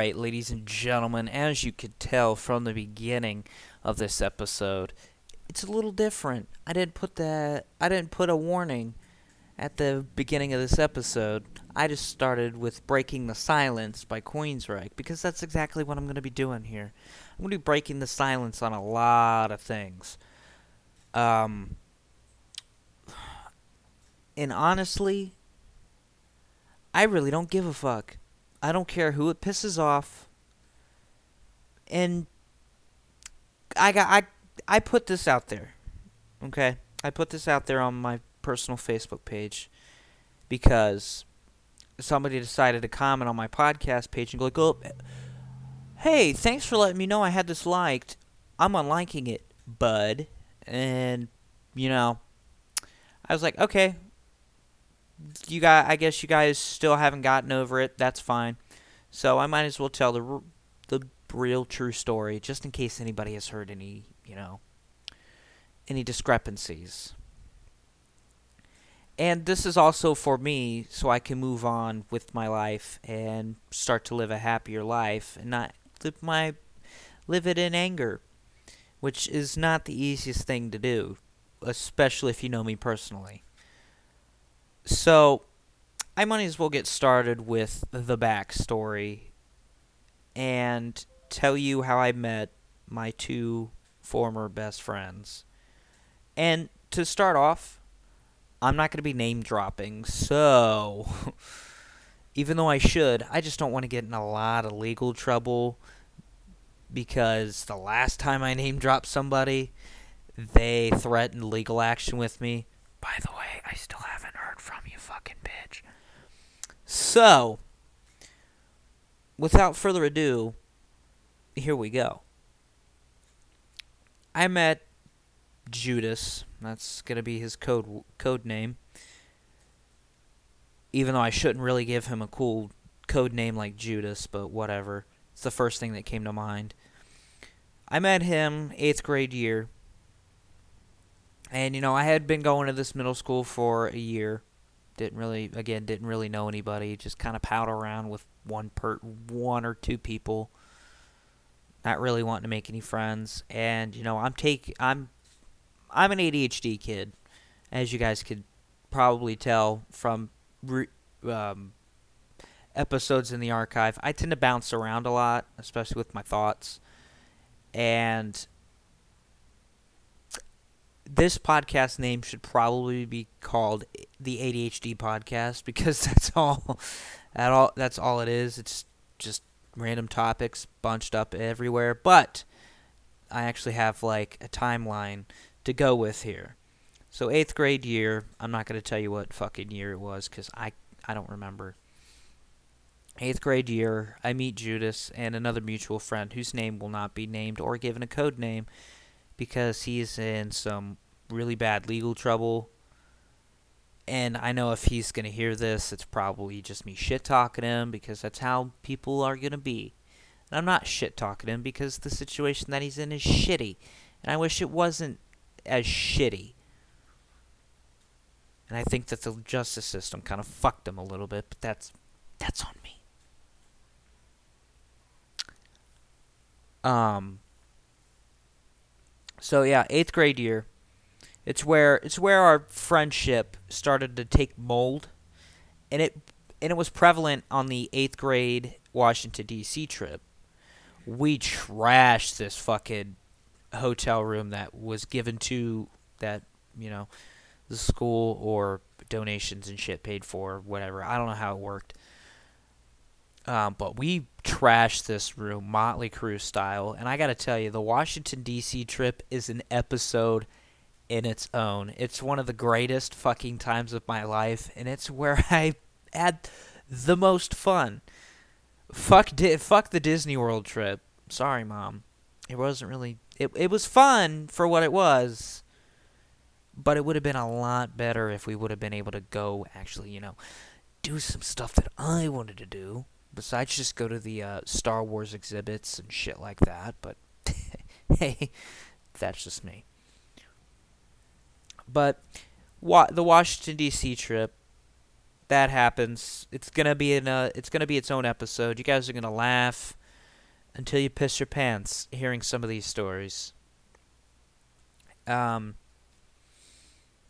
right, ladies and gentlemen, as you could tell from the beginning of this episode, it's a little different. I didn't put that I didn't put a warning at the beginning of this episode. I just started with Breaking the Silence by Queensryche because that's exactly what I'm going to be doing here. I'm going to be breaking the silence on a lot of things. Um and honestly, I really don't give a fuck. I don't care who it pisses off. And I got I I put this out there. Okay? I put this out there on my personal Facebook page because somebody decided to comment on my podcast page and go like, "Oh, hey, thanks for letting me know I had this liked. I'm unliking it, bud." And you know, I was like, "Okay, you got. I guess you guys still haven't gotten over it. That's fine. So I might as well tell the the real true story, just in case anybody has heard any, you know, any discrepancies. And this is also for me, so I can move on with my life and start to live a happier life, and not live my live it in anger, which is not the easiest thing to do, especially if you know me personally. So, I might as well get started with the backstory and tell you how I met my two former best friends. And to start off, I'm not going to be name dropping, so even though I should, I just don't want to get in a lot of legal trouble because the last time I name dropped somebody, they threatened legal action with me. By the way, I still haven't heard from you, fucking bitch. So, without further ado, here we go. I met Judas. That's gonna be his code code name. Even though I shouldn't really give him a cool code name like Judas, but whatever. It's the first thing that came to mind. I met him eighth grade year. And you know, I had been going to this middle school for a year. Didn't really again didn't really know anybody, just kind of pal around with one per one or two people. Not really wanting to make any friends. And you know, I'm take I'm I'm an ADHD kid, as you guys could probably tell from re- um, episodes in the archive. I tend to bounce around a lot, especially with my thoughts. And this podcast name should probably be called the ADHD podcast because that's all that all that's all it is. It's just random topics bunched up everywhere, but I actually have like a timeline to go with here. So 8th grade year, I'm not going to tell you what fucking year it was cuz I I don't remember. 8th grade year, I meet Judas and another mutual friend whose name will not be named or given a code name because he's in some really bad legal trouble. And I know if he's going to hear this, it's probably just me shit talking him because that's how people are going to be. And I'm not shit talking him because the situation that he's in is shitty. And I wish it wasn't as shitty. And I think that the justice system kind of fucked him a little bit, but that's that's on me. Um so yeah, 8th grade year. It's where it's where our friendship started to take mold, and it and it was prevalent on the eighth grade Washington D.C. trip. We trashed this fucking hotel room that was given to that you know the school or donations and shit paid for whatever. I don't know how it worked. Um, but we trashed this room Motley Crue style, and I got to tell you, the Washington D.C. trip is an episode in its own. It's one of the greatest fucking times of my life, and it's where I had the most fun. Fuck, Di- fuck the Disney World trip. Sorry, mom. It wasn't really. It it was fun for what it was, but it would have been a lot better if we would have been able to go actually, you know, do some stuff that I wanted to do besides just go to the uh, Star Wars exhibits and shit like that. But hey, that's just me. But wa- the Washington D.C. trip that happens. It's gonna be in a. It's gonna be its own episode. You guys are gonna laugh until you piss your pants hearing some of these stories. Um.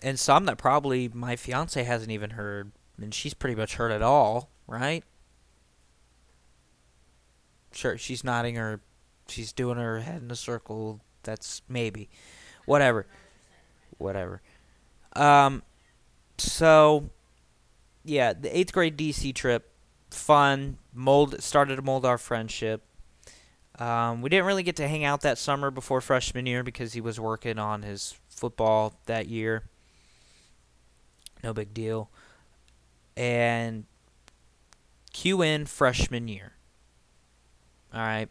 And some that probably my fiance hasn't even heard, and she's pretty much heard it all, right? Sure, she's nodding her, she's doing her head in a circle. That's maybe, whatever, whatever. Um, so yeah, the eighth grade DC trip, fun. Mold started to mold our friendship. Um, we didn't really get to hang out that summer before freshman year because he was working on his football that year. No big deal. And Q in freshman year. All right.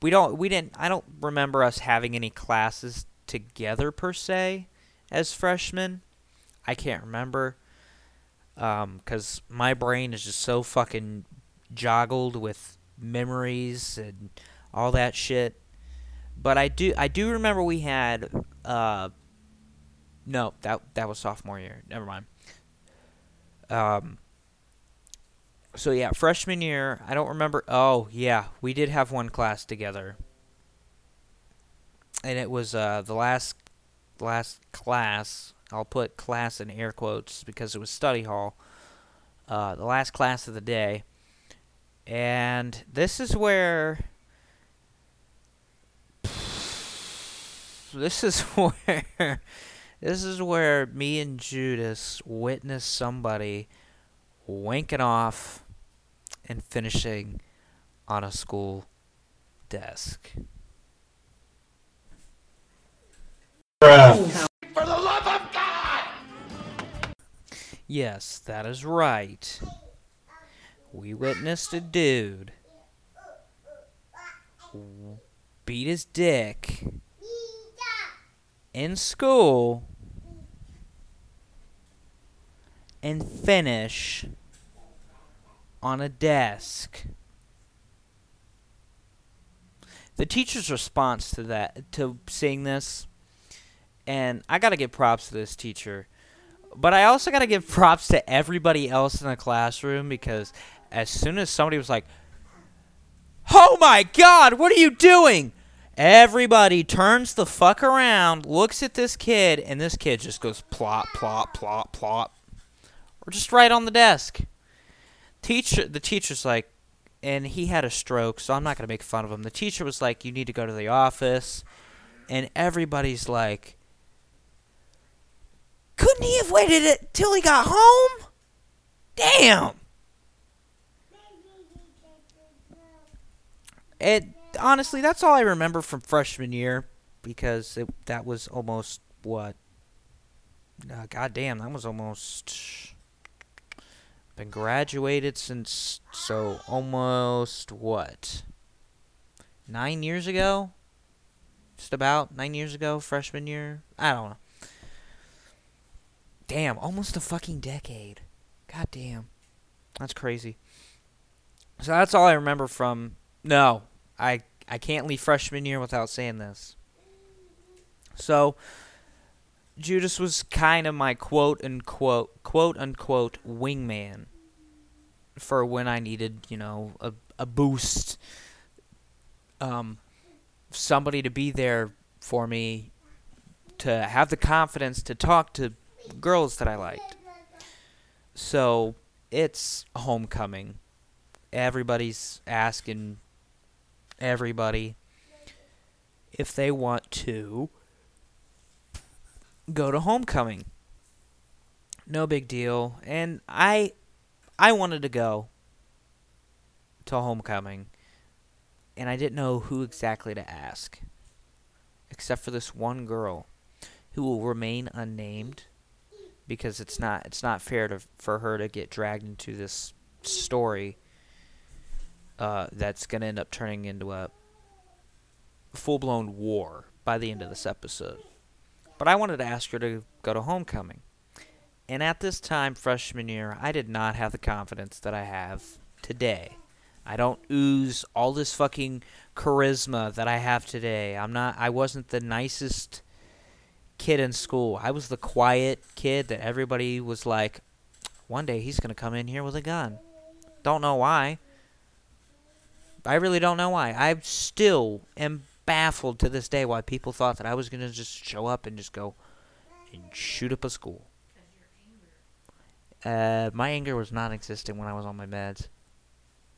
We don't. We didn't. I don't remember us having any classes together per se as freshmen. I can't remember. because my brain is just so fucking joggled with memories and all that shit. But I do I do remember we had uh no that that was sophomore year. Never mind. Um. So yeah, freshman year. I don't remember. Oh yeah, we did have one class together, and it was uh the last last class. I'll put class in air quotes because it was study hall. Uh, the last class of the day, and this is where. This is where. This is where me and Judas witnessed somebody wanking off and finishing on a school desk. For the love of God! Yes, that is right. We witnessed a dude beat his dick in school and finish on a desk. The teacher's response to that, to seeing this, and I gotta give props to this teacher, but I also gotta give props to everybody else in the classroom because as soon as somebody was like, Oh my god, what are you doing? Everybody turns the fuck around, looks at this kid, and this kid just goes plop, plop, plop, plop. Or just right on the desk. Teacher the teacher's like and he had a stroke, so I'm not gonna make fun of him. The teacher was like, You need to go to the office and everybody's like Couldn't he have waited it till he got home? Damn. It honestly, that's all I remember from freshman year because it, that was almost what. Uh, God damn, that was almost. Been graduated since so almost what? Nine years ago. Just about nine years ago, freshman year. I don't know. Damn, almost a fucking decade. God damn, that's crazy. So that's all I remember from. No, I I can't leave freshman year without saying this. So Judas was kind of my quote unquote quote unquote wingman for when I needed, you know, a a boost. Um somebody to be there for me to have the confidence to talk to girls that I liked. So, it's homecoming. Everybody's asking everybody if they want to go to homecoming. No big deal. And I I wanted to go to homecoming and I didn't know who exactly to ask except for this one girl who will remain unnamed because it's not it's not fair to for her to get dragged into this story uh, that's going to end up turning into a full blown war by the end of this episode. But I wanted to ask her to go to homecoming. And at this time, freshman year, I did not have the confidence that I have today. I don't ooze all this fucking charisma that I have today. I'm not I wasn't the nicest kid in school. I was the quiet kid that everybody was like, one day he's going to come in here with a gun. Don't know why. I really don't know why. I still am baffled to this day why people thought that I was going to just show up and just go and shoot up a school. Uh, my anger was non-existent when I was on my meds.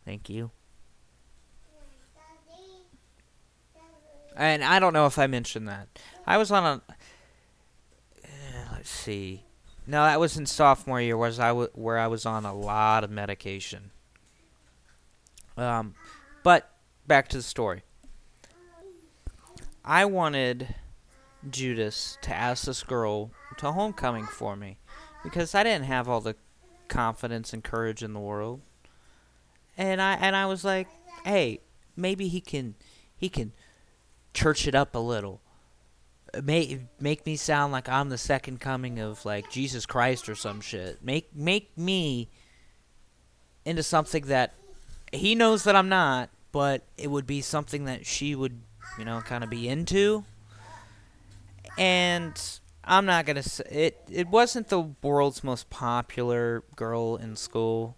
Thank you. And I don't know if I mentioned that. I was on a. Uh, let's see. No, that was in sophomore year, was I w- where I was on a lot of medication. Um, but back to the story. I wanted Judas to ask this girl to homecoming for me because I didn't have all the confidence and courage in the world. And I and I was like, "Hey, maybe he can he can church it up a little. Uh, make make me sound like I'm the second coming of like Jesus Christ or some shit. Make make me into something that he knows that I'm not, but it would be something that she would, you know, kind of be into. And I'm not gonna say it. It wasn't the world's most popular girl in school.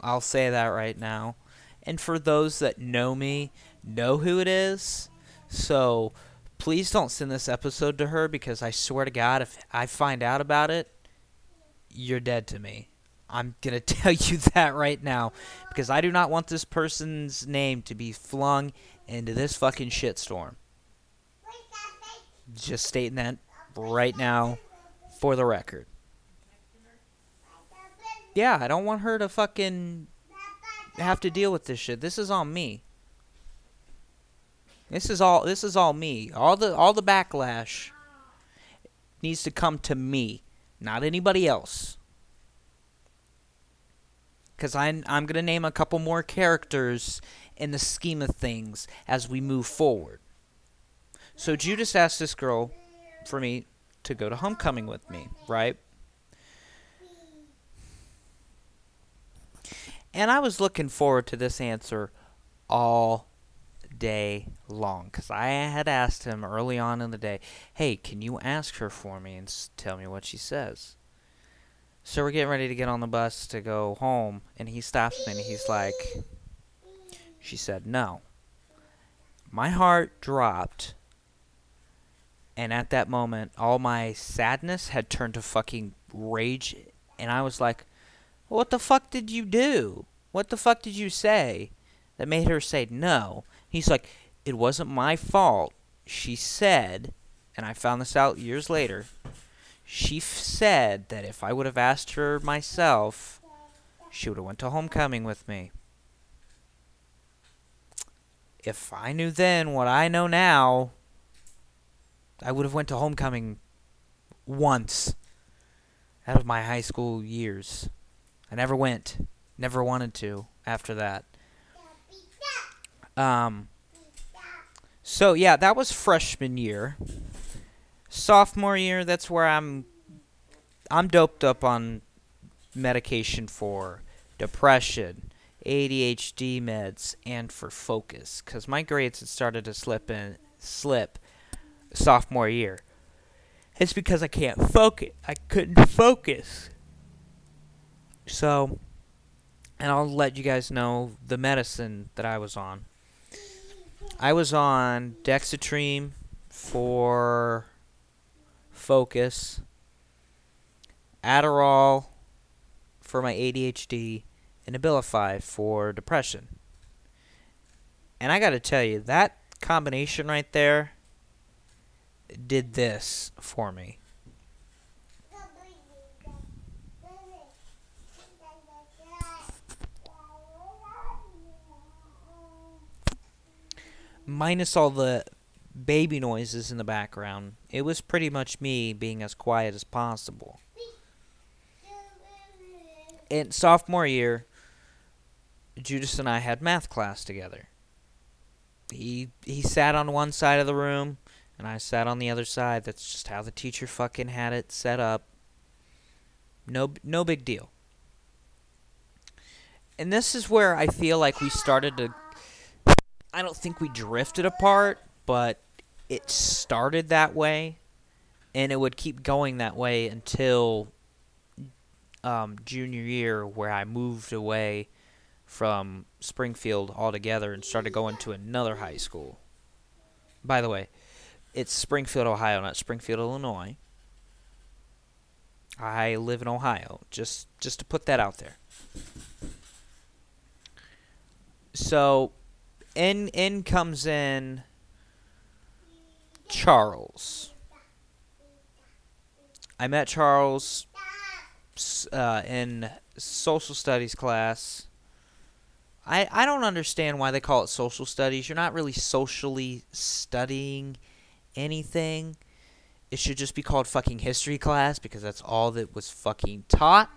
I'll say that right now. And for those that know me, know who it is. So please don't send this episode to her because I swear to God, if I find out about it, you're dead to me. I'm going to tell you that right now because I do not want this person's name to be flung into this fucking shitstorm. Just stating that right now for the record. Yeah, I don't want her to fucking have to deal with this shit. This is on me. This is all this is all me. All the all the backlash needs to come to me, not anybody else. Cuz I am I'm going to name a couple more characters in the scheme of things as we move forward. So Judas asked this girl for me to go to homecoming with me, right? And I was looking forward to this answer all day long because I had asked him early on in the day, hey, can you ask her for me and tell me what she says? So we're getting ready to get on the bus to go home, and he stops me and he's like, she said no. My heart dropped, and at that moment, all my sadness had turned to fucking rage, and I was like, what the fuck did you do? What the fuck did you say that made her say no? He's like, it wasn't my fault. She said, and I found this out years later. She f- said that if I would have asked her myself, she would have went to homecoming with me. If I knew then what I know now, I would have went to homecoming once out of my high school years. I never went. Never wanted to after that. Um so yeah, that was freshman year. Sophomore year, that's where I'm I'm doped up on medication for depression, ADHD meds, and for focus cuz my grades had started to slip in slip sophomore year. It's because I can't focus. I couldn't focus. So, and I'll let you guys know the medicine that I was on. I was on Dexedrine for focus, Adderall for my ADHD, and Abilify for depression. And I got to tell you, that combination right there did this for me. minus all the baby noises in the background, it was pretty much me being as quiet as possible. In sophomore year, Judas and I had math class together. He he sat on one side of the room and I sat on the other side. That's just how the teacher fucking had it set up. No no big deal. And this is where I feel like we started to I don't think we drifted apart, but it started that way, and it would keep going that way until um, junior year, where I moved away from Springfield altogether and started going to another high school. By the way, it's Springfield, Ohio, not Springfield, Illinois. I live in Ohio, just just to put that out there. So in in comes in Charles. I met Charles uh, in social studies class. I I don't understand why they call it social studies. You're not really socially studying anything. It should just be called fucking history class because that's all that was fucking taught.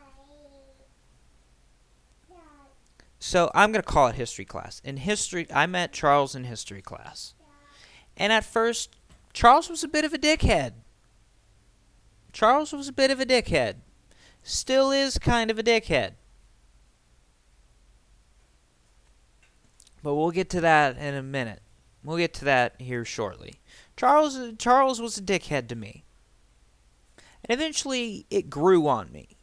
So I'm going to call it history class. In history, I met Charles in history class. And at first, Charles was a bit of a dickhead. Charles was a bit of a dickhead. Still is kind of a dickhead. But we'll get to that in a minute. We'll get to that here shortly. Charles Charles was a dickhead to me. And eventually it grew on me.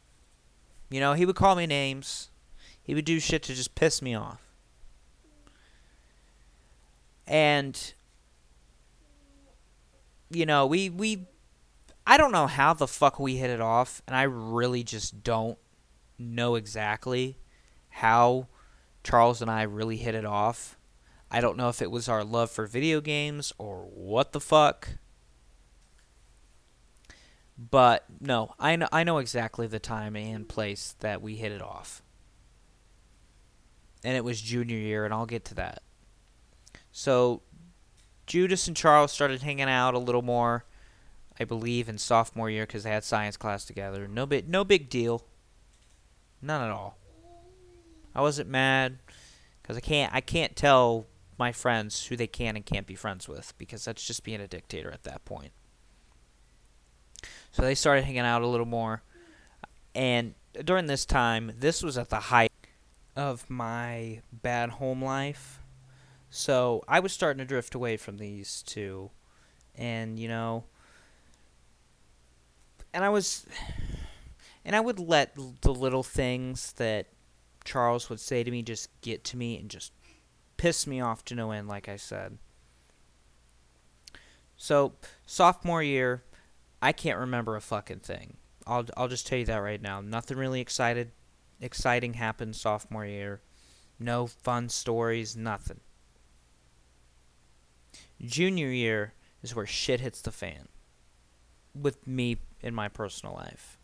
You know, he would call me names. He would do shit to just piss me off. And you know, we we I don't know how the fuck we hit it off, and I really just don't know exactly how Charles and I really hit it off. I don't know if it was our love for video games or what the fuck. But no, I know I know exactly the time and place that we hit it off. And it was junior year and I'll get to that. So Judas and Charles started hanging out a little more, I believe, in sophomore year because they had science class together. No big, no big deal. None at all. I wasn't mad because I can't, I can't tell my friends who they can and can't be friends with because that's just being a dictator at that point. So they started hanging out a little more, and during this time, this was at the height of my bad home life so I was starting to drift away from these two. And, you know, and I was, and I would let the little things that Charles would say to me just get to me and just piss me off to no end, like I said. So, sophomore year, I can't remember a fucking thing. I'll, I'll just tell you that right now. Nothing really excited, exciting happened sophomore year. No fun stories, nothing. Junior year is where shit hits the fan. With me in my personal life.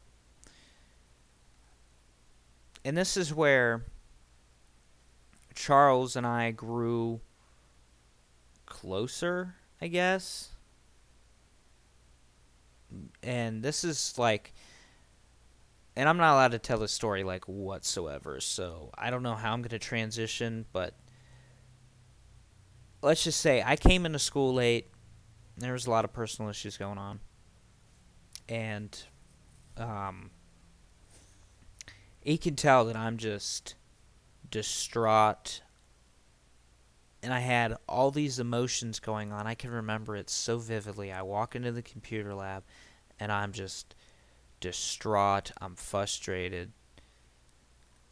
And this is where Charles and I grew closer, I guess. And this is like and I'm not allowed to tell the story like whatsoever, so I don't know how I'm going to transition, but let's just say I came into school late. There was a lot of personal issues going on, and um, he can tell that I'm just distraught, and I had all these emotions going on. I can remember it so vividly. I walk into the computer lab, and I'm just distraught. I'm frustrated.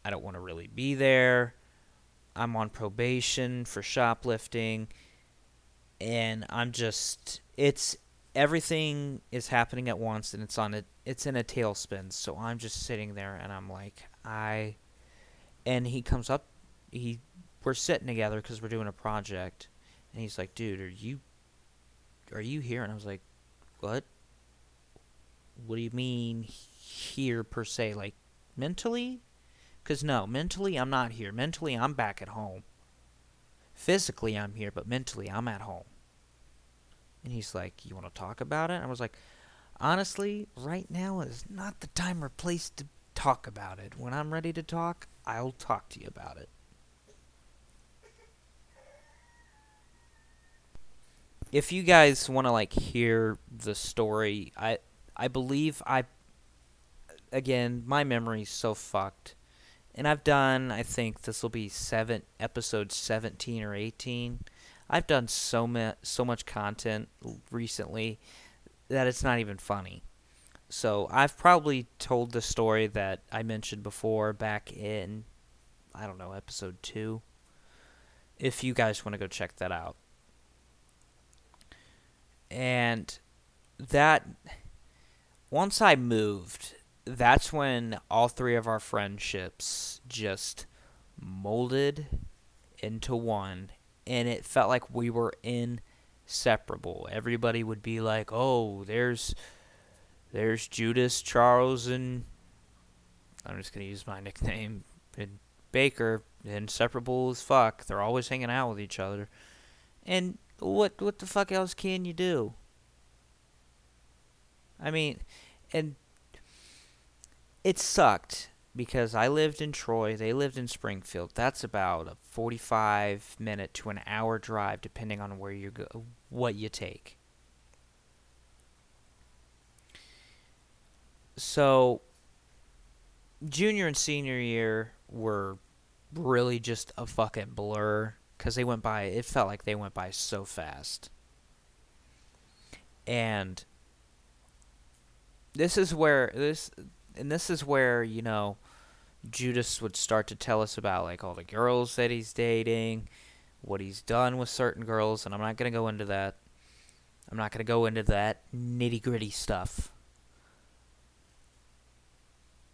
I don't want to really be there. I'm on probation for shoplifting and I'm just it's everything is happening at once and it's on a it's in a tailspin. So I'm just sitting there and I'm like I and he comes up he we're sitting together cuz we're doing a project and he's like, "Dude, are you are you here?" And I was like, "What? What do you mean here per se like mentally?" Because no, mentally I'm not here. Mentally I'm back at home. Physically I'm here, but mentally I'm at home. And he's like, You want to talk about it? I was like, Honestly, right now is not the time or place to talk about it. When I'm ready to talk, I'll talk to you about it. If you guys want to like hear the story, I I believe I again, my memory's so fucked and I've done I think this will be seven episode 17 or 18. I've done so much so much content recently that it's not even funny. So I've probably told the story that I mentioned before back in I don't know episode 2 if you guys want to go check that out. And that once I moved that's when all three of our friendships just molded into one and it felt like we were inseparable. Everybody would be like oh there's there's judas charles and i'm just to use my nickname and baker inseparable as fuck. They're always hanging out with each other. And what what the fuck else can you do? I mean and it sucked because I lived in Troy, they lived in Springfield. That's about a 45 minute to an hour drive depending on where you go what you take. So junior and senior year were really just a fucking blur cuz they went by it felt like they went by so fast. And this is where this and this is where, you know, Judas would start to tell us about like all the girls that he's dating, what he's done with certain girls, and I'm not going to go into that. I'm not going to go into that nitty gritty stuff.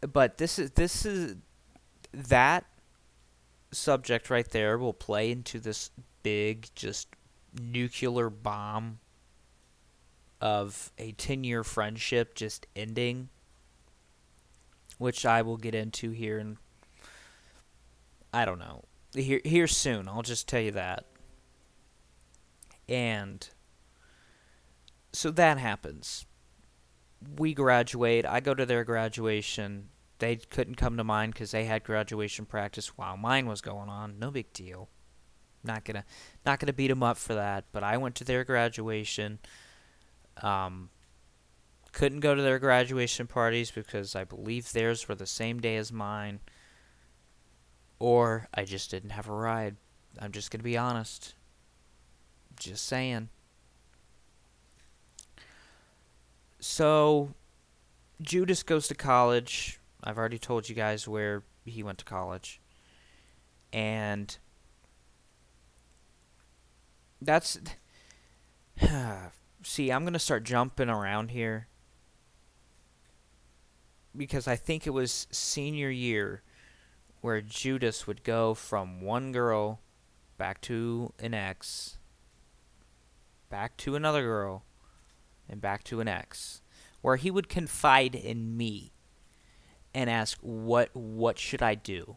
But this is this is that subject right there will play into this big just nuclear bomb of a 10 year friendship just ending which I will get into here and I don't know here here soon I'll just tell you that and so that happens we graduate I go to their graduation they couldn't come to mine because they had graduation practice while mine was going on. No big deal. Not gonna, not gonna beat them up for that. But I went to their graduation. Um, couldn't go to their graduation parties because I believe theirs were the same day as mine. Or I just didn't have a ride. I'm just gonna be honest. Just saying. So, Judas goes to college I've already told you guys where he went to college. And that's see, I'm going to start jumping around here because I think it was senior year where Judas would go from one girl back to an ex, back to another girl, and back to an ex, where he would confide in me and ask what what should I do?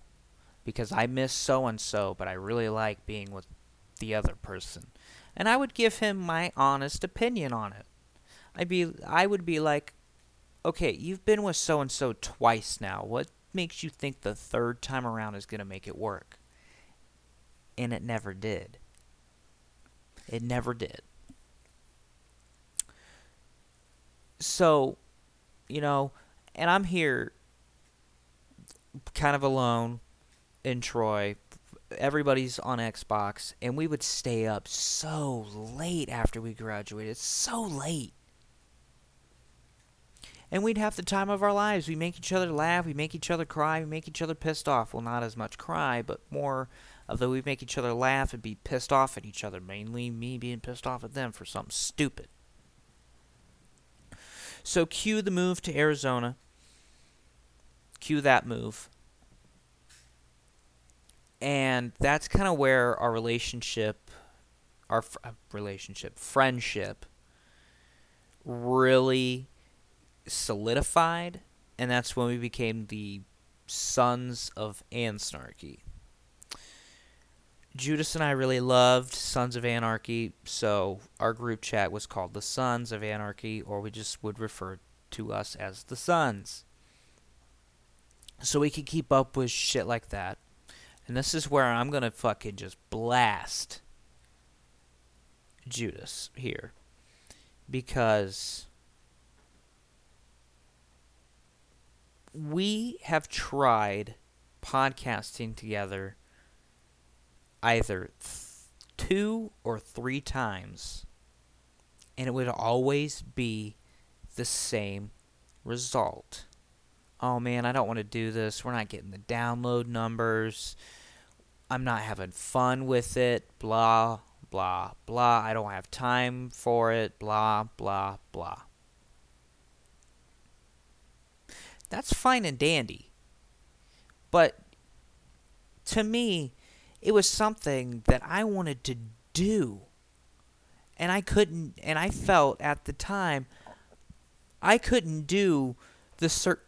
Because I miss so and so, but I really like being with the other person. And I would give him my honest opinion on it. I'd be I would be like, "Okay, you've been with so and so twice now. What makes you think the third time around is going to make it work?" And it never did. It never did. So, you know, and I'm here kind of alone in Troy. Everybody's on Xbox, and we would stay up so late after we graduated. So late. And we'd have the time of our lives. We make each other laugh. We make each other cry. We make each other pissed off. Well, not as much cry, but more of the we make each other laugh and be pissed off at each other. Mainly me being pissed off at them for something stupid. So cue the move to Arizona. Cue that move and that's kind of where our relationship our fr- relationship friendship really solidified and that's when we became the sons of anarchy judas and i really loved sons of anarchy so our group chat was called the sons of anarchy or we just would refer to us as the sons. So we could keep up with shit like that. And this is where I'm going to fucking just blast Judas here. Because we have tried podcasting together either th- two or three times, and it would always be the same result oh man, I don't want to do this. We're not getting the download numbers. I'm not having fun with it. Blah, blah, blah. I don't have time for it. Blah, blah, blah. That's fine and dandy. But to me, it was something that I wanted to do. And I couldn't, and I felt at the time, I couldn't do the certain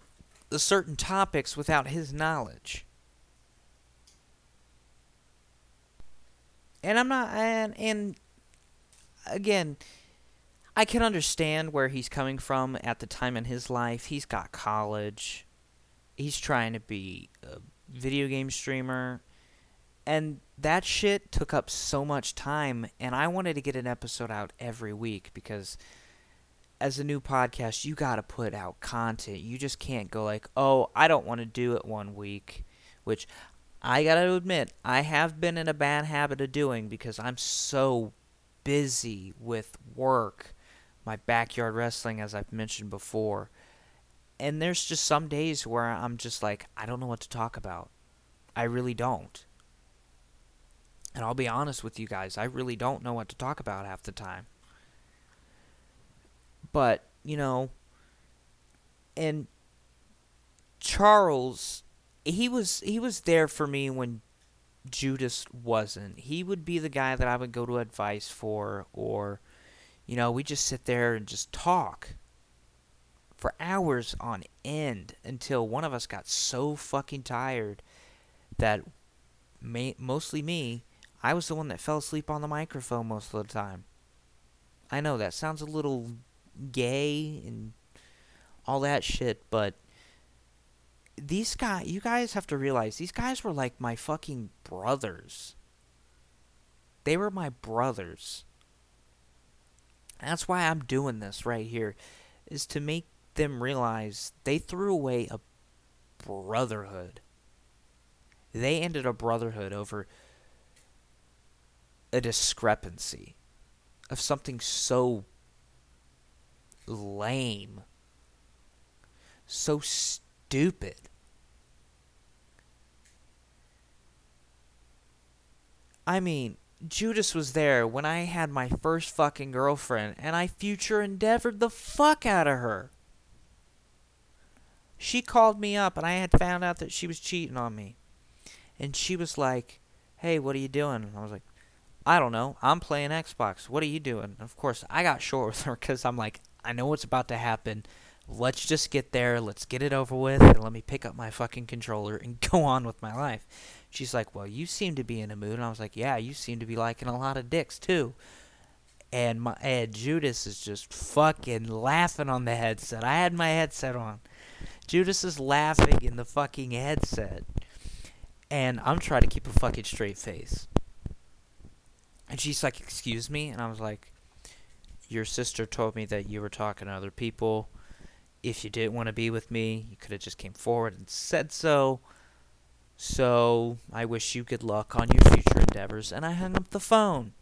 the certain topics without his knowledge. And I'm not and and again, I can understand where he's coming from at the time in his life. He's got college. He's trying to be a video game streamer. And that shit took up so much time and I wanted to get an episode out every week because as a new podcast, you got to put out content. You just can't go like, "Oh, I don't want to do it one week," which I got to admit, I have been in a bad habit of doing because I'm so busy with work, my backyard wrestling as I've mentioned before. And there's just some days where I'm just like, I don't know what to talk about. I really don't. And I'll be honest with you guys, I really don't know what to talk about half the time. But, you know, and Charles, he was he was there for me when Judas wasn't. He would be the guy that I would go to advice for or you know, we just sit there and just talk for hours on end until one of us got so fucking tired that mostly me, I was the one that fell asleep on the microphone most of the time. I know that sounds a little gay and all that shit, but these guys, you guys have to realize these guys were like my fucking brothers. They were my brothers. That's why I'm doing this right here, is to make them realize they threw away a brotherhood. They ended a brotherhood over a discrepancy of something so lame, so stupid. I mean, Judas was there when I had my first fucking girlfriend, and I future endeavored the fuck out of her. She called me up, and I had found out that she was cheating on me. And she was like, Hey, what are you doing? And I was like, I don't know. I'm playing Xbox. What are you doing? And of course, I got short with her because I'm like, I know what's about to happen. Let's just get there. Let's get it over with. And let me pick up my fucking controller and go on with my life. She's like, Well, you seem to be in a mood. And I was like, Yeah, you seem to be liking a lot of dicks too. And my and Judas is just fucking laughing on the headset. I had my headset on. Judas is laughing in the fucking headset. And I'm trying to keep a fucking straight face. And she's like, Excuse me? And I was like, Your sister told me that you were talking to other people. If you didn't want to be with me, you could have just came forward and said so. So I wish you good luck on your future endeavors. And I hung up the phone.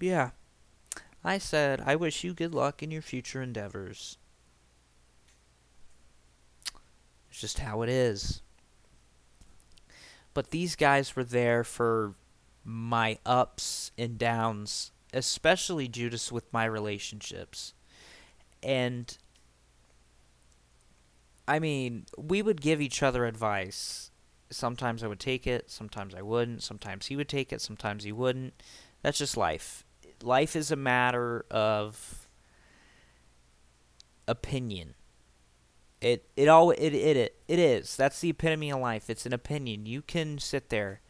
Yeah. I said, I wish you good luck in your future endeavors. It's just how it is. But these guys were there for my ups and downs, especially Judas with my relationships. And I mean, we would give each other advice. Sometimes I would take it, sometimes I wouldn't, sometimes he would take it, sometimes he wouldn't. That's just life. Life is a matter of opinion. It it all it it it, it is. That's the epitome of life. It's an opinion. You can sit there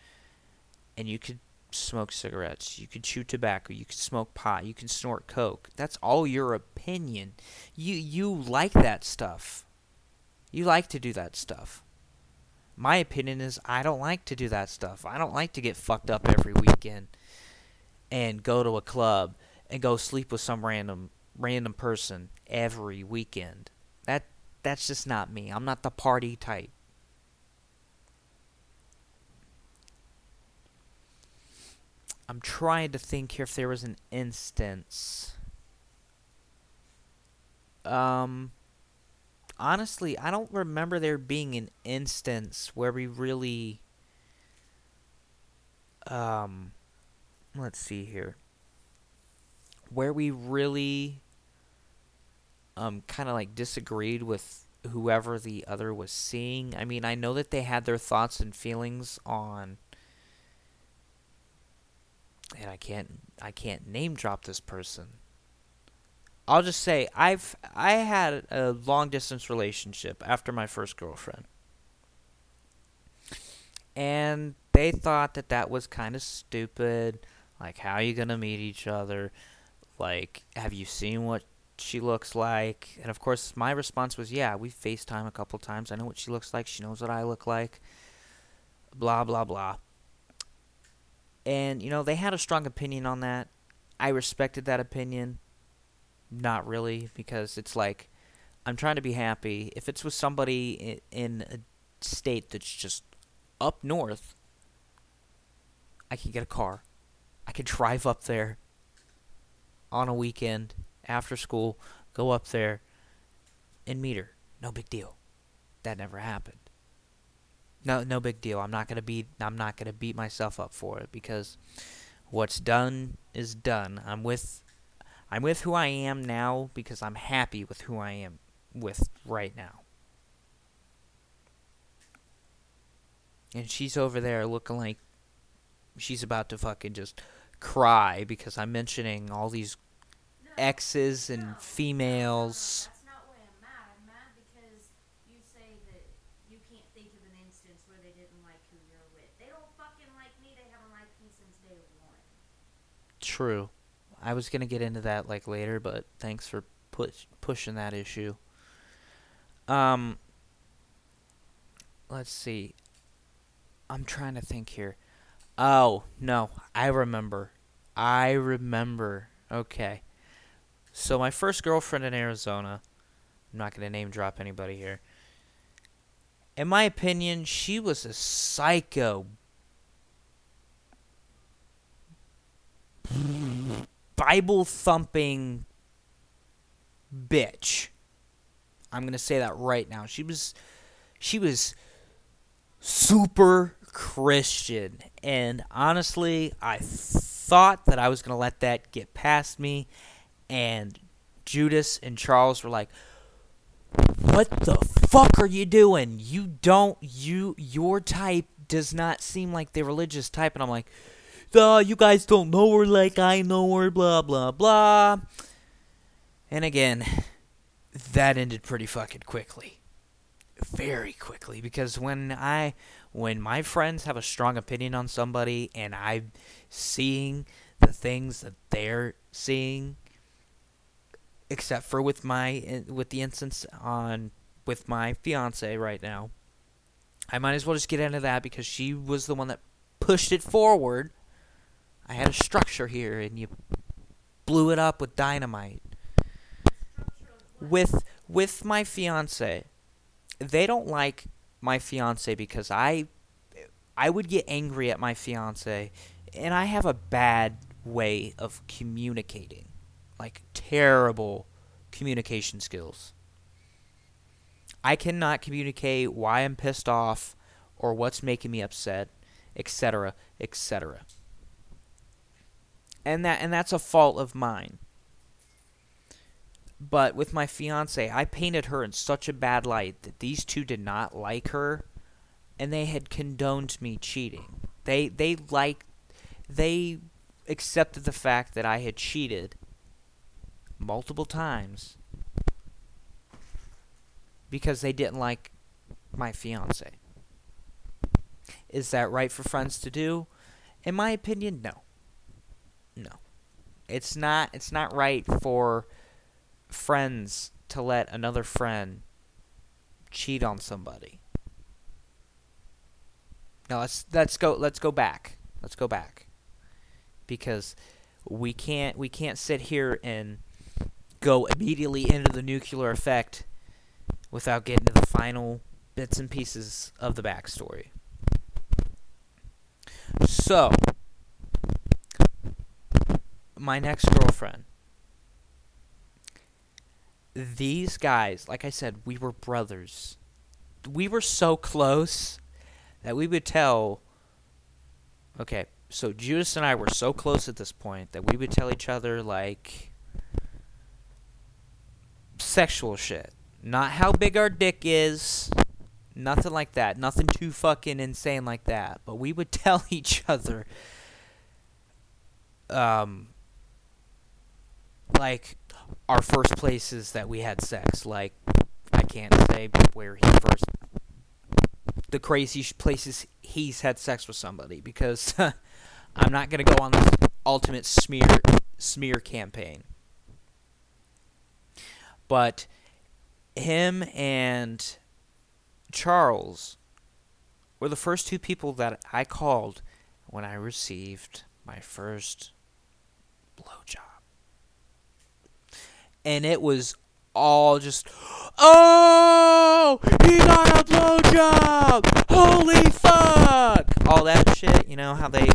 and you could smoke cigarettes, you could chew tobacco, you could smoke pot, you can snort coke. That's all your opinion. You you like that stuff. You like to do that stuff. My opinion is I don't like to do that stuff. I don't like to get fucked up every weekend and go to a club and go sleep with some random random person every weekend. That that's just not me. I'm not the party type. I'm trying to think here if there was an instance. Um honestly, I don't remember there being an instance where we really um let's see here. Where we really um kind of like disagreed with whoever the other was seeing. I mean, I know that they had their thoughts and feelings on and I can't I can't name drop this person. I'll just say I've I had a long distance relationship after my first girlfriend. And they thought that that was kind of stupid. Like how are you going to meet each other? Like have you seen what she looks like? And of course my response was, "Yeah, we FaceTime a couple times. I know what she looks like. She knows what I look like." Blah blah blah. And you know, they had a strong opinion on that. I respected that opinion. Not really, because it's like I'm trying to be happy. If it's with somebody in a state that's just up north, I can get a car. I can drive up there on a weekend after school, go up there and meet her. No big deal. That never happened. No, no big deal. I'm not gonna beat. I'm not gonna beat myself up for it because what's done is done. I'm with. I'm with who I am now because I'm happy with who I am with right now. And she's over there looking like she's about to fucking just cry because I'm mentioning all these exes and females. That's not why I'm mad. I'm mad because you say that you can't think of an instance where they didn't like who you're with. They don't fucking like me. They haven't liked me since day one. True. I was gonna get into that like later, but thanks for push pushing that issue. Um. Let's see. I'm trying to think here. Oh no, I remember. I remember. Okay. So my first girlfriend in Arizona. I'm not gonna name drop anybody here. In my opinion, she was a psycho Bible thumping bitch. I'm going to say that right now. She was she was super Christian and honestly, I thought that I was going to let that get past me and Judas and Charles were like what the fuck are you doing? You don't you your type does not seem like the religious type and I'm like uh, you guys don't know her like I know her, blah, blah, blah. And again, that ended pretty fucking quickly. Very quickly. Because when I, when my friends have a strong opinion on somebody and I'm seeing the things that they're seeing, except for with my, with the instance on, with my fiance right now, I might as well just get into that because she was the one that pushed it forward. I had a structure here, and you blew it up with dynamite. With with my fiance, they don't like my fiance because I I would get angry at my fiance, and I have a bad way of communicating, like terrible communication skills. I cannot communicate why I'm pissed off or what's making me upset, etc., etc and that and that's a fault of mine. But with my fiance, I painted her in such a bad light that these two did not like her and they had condoned me cheating. They they like they accepted the fact that I had cheated multiple times because they didn't like my fiance. Is that right for friends to do? In my opinion, no. No. It's not it's not right for friends to let another friend cheat on somebody. Now let's let's go let's go back. Let's go back. Because we can't we can't sit here and go immediately into the nuclear effect without getting to the final bits and pieces of the backstory. So, my next girlfriend. These guys, like I said, we were brothers. We were so close that we would tell. Okay, so Judas and I were so close at this point that we would tell each other, like, sexual shit. Not how big our dick is. Nothing like that. Nothing too fucking insane like that. But we would tell each other, um, like our first places that we had sex. Like I can't say where he first, the crazy places he's had sex with somebody because I'm not gonna go on this ultimate smear smear campaign. But him and Charles were the first two people that I called when I received my first blowjob. And it was all just, oh, he got a blowjob! Holy fuck! All that shit, you know how they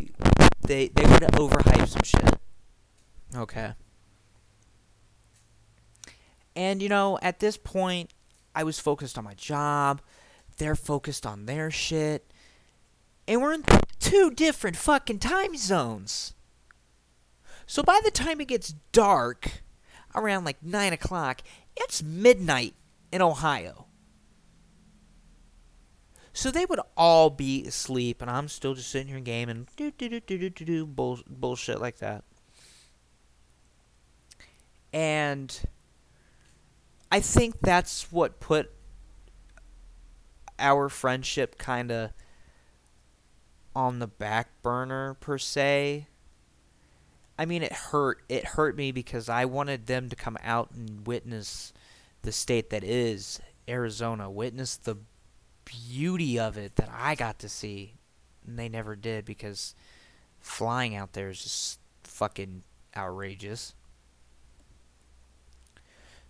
they they would overhype some shit. Okay. And you know, at this point, I was focused on my job. They're focused on their shit. And we're in two different fucking time zones. So by the time it gets dark, around like 9 o'clock, it's midnight in Ohio. So they would all be asleep, and I'm still just sitting here gaming, do do do do do do do bull, bullshit like that. And I think that's what put our friendship kind of on the back burner per se. I mean, it hurt. It hurt me because I wanted them to come out and witness the state that is Arizona, witness the beauty of it that I got to see. And they never did because flying out there is just fucking outrageous.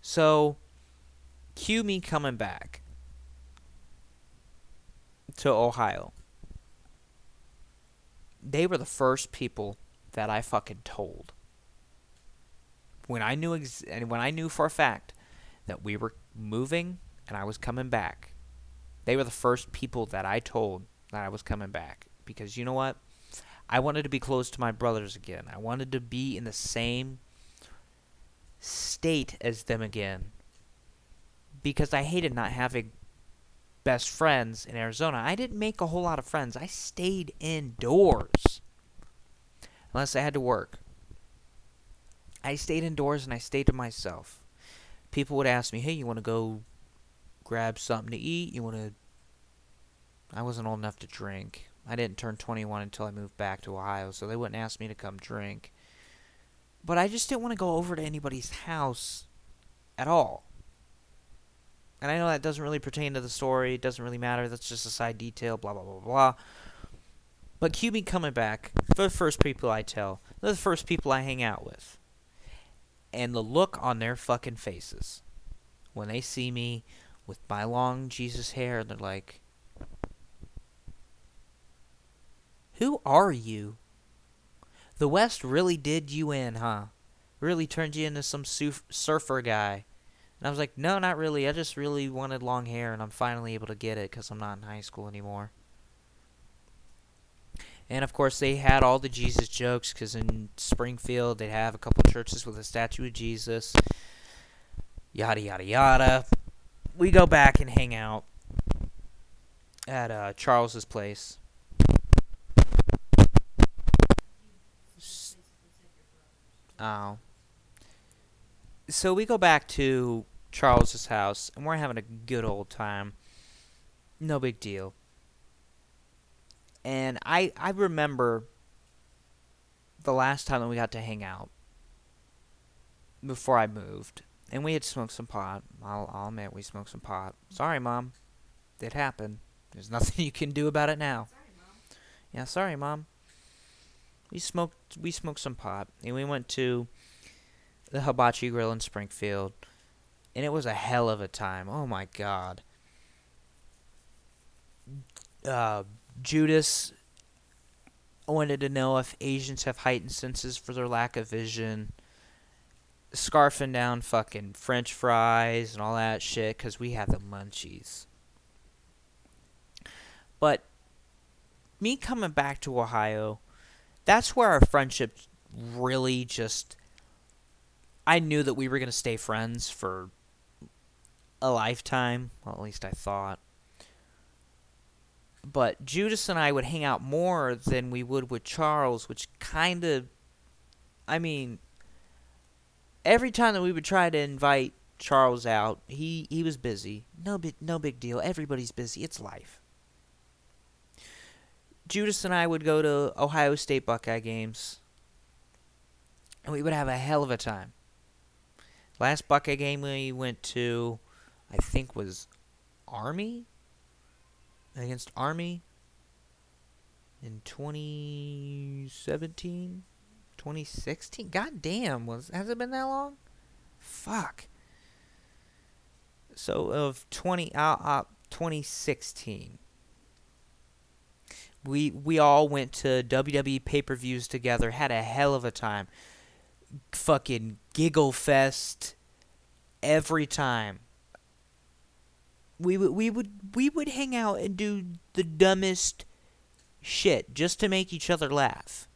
So, cue me coming back to Ohio. They were the first people that I fucking told. When I knew ex- and when I knew for a fact that we were moving and I was coming back, they were the first people that I told that I was coming back because you know what? I wanted to be close to my brothers again. I wanted to be in the same state as them again because I hated not having best friends in Arizona. I didn't make a whole lot of friends. I stayed indoors unless I had to work. I stayed indoors and I stayed to myself. People would ask me, "Hey, you want to go grab something to eat? You want to?" I wasn't old enough to drink. I didn't turn 21 until I moved back to Ohio, so they wouldn't ask me to come drink. But I just didn't want to go over to anybody's house at all. And I know that doesn't really pertain to the story. It doesn't really matter. That's just a side detail. Blah blah blah blah. But QB coming back, they're the first people I tell. They're the first people I hang out with. And the look on their fucking faces when they see me with my long Jesus hair, they're like, Who are you? The West really did you in, huh? Really turned you into some surf- surfer guy. And I was like, no, not really. I just really wanted long hair, and I'm finally able to get it because I'm not in high school anymore. And of course, they had all the Jesus jokes because in Springfield, they have a couple churches with a statue of Jesus. Yada, yada, yada. We go back and hang out at uh, Charles's place. Oh. So we go back to Charles's house, and we're having a good old time. No big deal. And I I remember the last time that we got to hang out before I moved, and we had smoked some pot. I'll, I'll admit we smoked some pot. Sorry, mom. It happened. There's nothing you can do about it now. Sorry, mom. Yeah, sorry, mom. We smoked we smoked some pot, and we went to the Hibachi Grill in Springfield, and it was a hell of a time. Oh my god. Uh, Judas wanted to know if Asians have heightened senses for their lack of vision. Scarfing down fucking French fries and all that shit because we have the munchies. But me coming back to Ohio, that's where our friendship really just. I knew that we were going to stay friends for a lifetime. Well, at least I thought. But Judas and I would hang out more than we would with Charles, which kind of. I mean, every time that we would try to invite Charles out, he, he was busy. No big no big deal. Everybody's busy. It's life. Judas and I would go to Ohio State Buckeye games, and we would have a hell of a time. Last Buckeye game we went to, I think, was Army against Army in 2017, 2016. God damn, was has it been that long? Fuck. So of 20 uh, uh 2016. We we all went to WWE pay-per-views together, had a hell of a time. Fucking giggle fest every time. We would we would we would hang out and do the dumbest shit just to make each other laugh.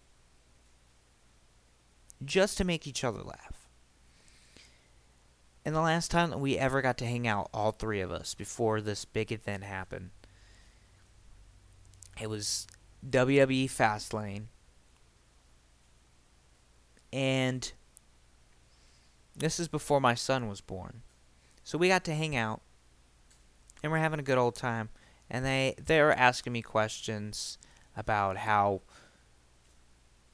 Just to make each other laugh. And the last time that we ever got to hang out, all three of us, before this big event happened, it was WWE Fastlane. And this is before my son was born. So we got to hang out and we're having a good old time. And they they were asking me questions about how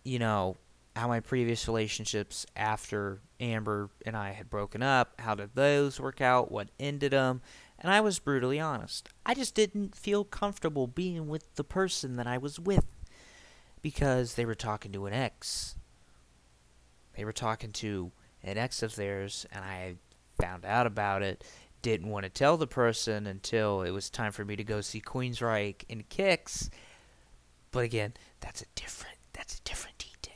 you know, how my previous relationships after Amber and I had broken up, how did those work out? What ended them? And I was brutally honest. I just didn't feel comfortable being with the person that I was with because they were talking to an ex. They were talking to an ex of theirs, and I found out about it. Didn't want to tell the person until it was time for me to go see Queensryche and Kix. But again, that's a different that's a different detail.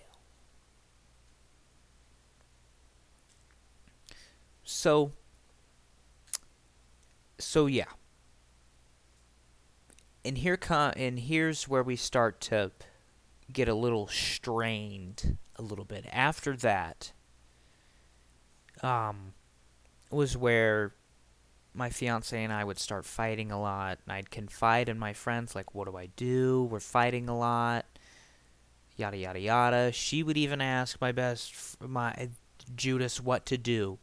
So so yeah. And here come and here's where we start to get a little strained a little bit. After that um was where my fiance and I would start fighting a lot. And I'd confide in my friends like what do I do? We're fighting a lot. Yada yada yada. She would even ask my best my Judas what to do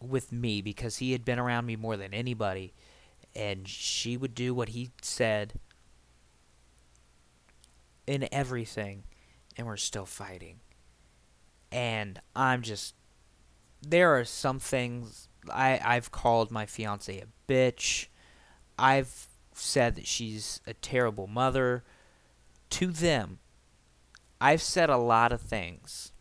with me because he had been around me more than anybody and she would do what he said in everything and we're still fighting and i'm just there are some things i i've called my fiance a bitch i've said that she's a terrible mother to them i've said a lot of things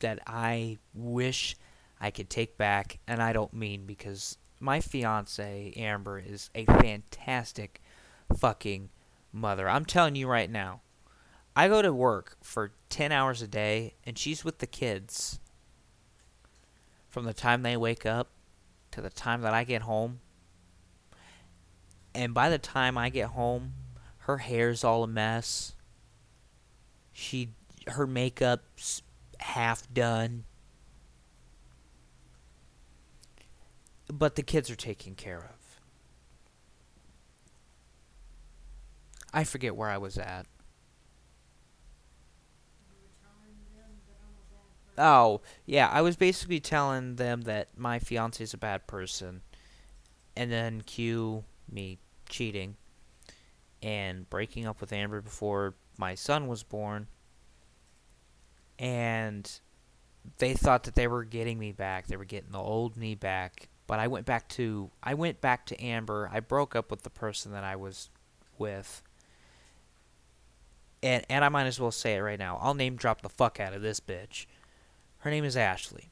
that i wish I could take back, and I don't mean because my fiance Amber is a fantastic fucking mother. I'm telling you right now. I go to work for 10 hours a day and she's with the kids from the time they wake up to the time that I get home. And by the time I get home, her hair's all a mess. She her makeup's half done but the kids are taken care of. I forget where I was at. Oh, yeah, I was basically telling them that my fiance is a bad person, and then cue me cheating and breaking up with Amber before my son was born, and they thought that they were getting me back. They were getting the old me back, but I went back to I went back to Amber. I broke up with the person that I was with. And and I might as well say it right now. I'll name drop the fuck out of this bitch. Her name is Ashley.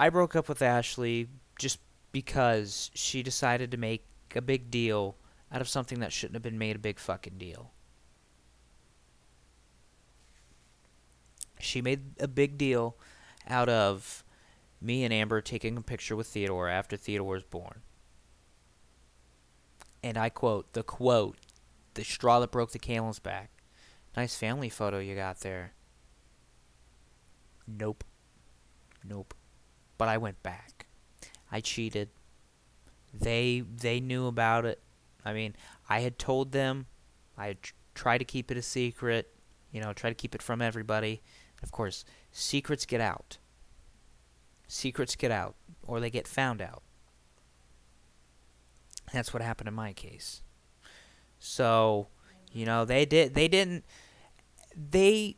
I broke up with Ashley just because she decided to make a big deal out of something that shouldn't have been made a big fucking deal. She made a big deal out of me and Amber taking a picture with Theodore after Theodore was born. And I quote the quote, the straw that broke the camel's back. Nice family photo you got there. Nope. Nope. But I went back. I cheated. They they knew about it. I mean, I had told them. I had tr- tried to keep it a secret. You know, try to keep it from everybody. Of course, secrets get out secrets get out or they get found out. That's what happened in my case. So, you know, they did they didn't they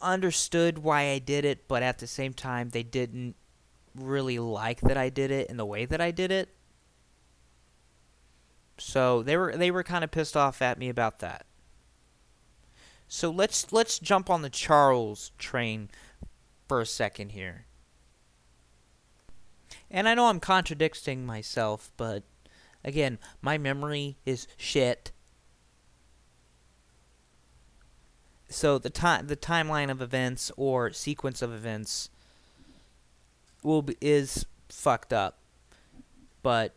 understood why I did it, but at the same time they didn't really like that I did it in the way that I did it. So, they were they were kind of pissed off at me about that. So let's let's jump on the Charles train for a second here. And I know I'm contradicting myself, but again, my memory is shit. So the time the timeline of events or sequence of events will be, is fucked up. But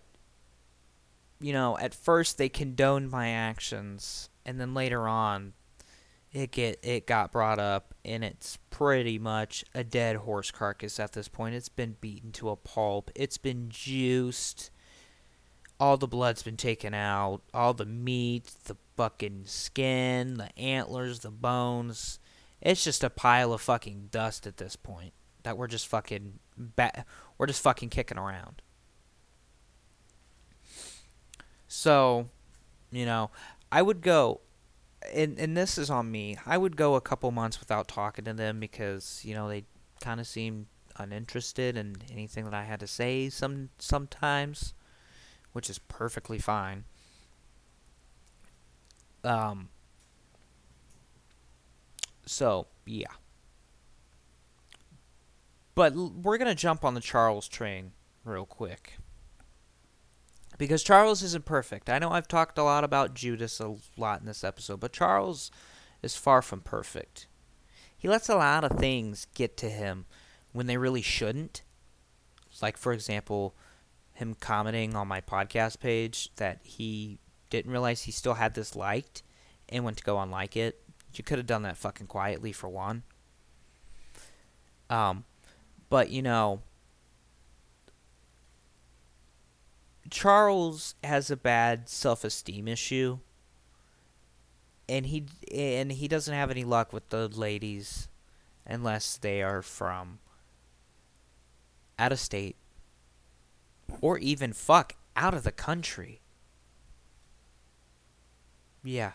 you know, at first they condoned my actions and then later on it get it got brought up and it's pretty much a dead horse carcass at this point. It's been beaten to a pulp. It's been juiced. All the blood's been taken out. All the meat, the fucking skin, the antlers, the bones. It's just a pile of fucking dust at this point that we're just fucking ba- we're just fucking kicking around. So, you know, I would go and and this is on me. I would go a couple months without talking to them because you know they kind of seemed uninterested in anything that I had to say. Some sometimes, which is perfectly fine. Um. So yeah. But l- we're gonna jump on the Charles train real quick because Charles isn't perfect. I know I've talked a lot about Judas a lot in this episode, but Charles is far from perfect. He lets a lot of things get to him when they really shouldn't. Like, for example, him commenting on my podcast page that he didn't realize he still had this liked and went to go unlike it. You could have done that fucking quietly for one. Um, but you know, Charles has a bad self-esteem issue and he and he doesn't have any luck with the ladies unless they are from out of state or even fuck out of the country. Yeah.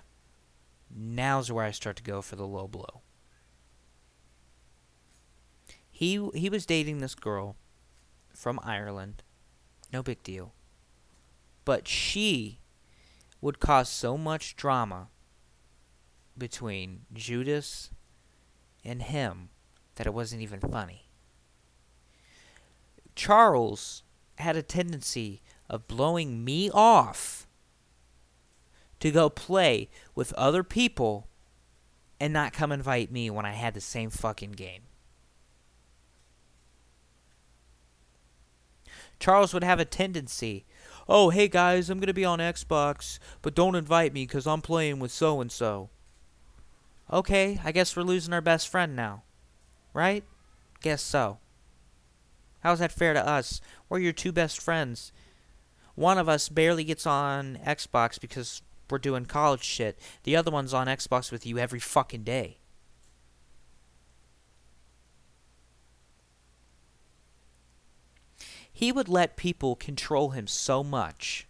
Now's where I start to go for the low blow. He he was dating this girl from Ireland. No big deal but she would cause so much drama between Judas and him that it wasn't even funny. Charles had a tendency of blowing me off to go play with other people and not come invite me when I had the same fucking game. Charles would have a tendency oh, hey guys, I'm going to be on Xbox, but don't invite me because I'm playing with so and so. Okay, I guess we're losing our best friend now. Right? Guess so. How's that fair to us? We're your two best friends. One of us barely gets on Xbox because we're doing college shit. The other one's on Xbox with you every fucking day. he would let people control him so much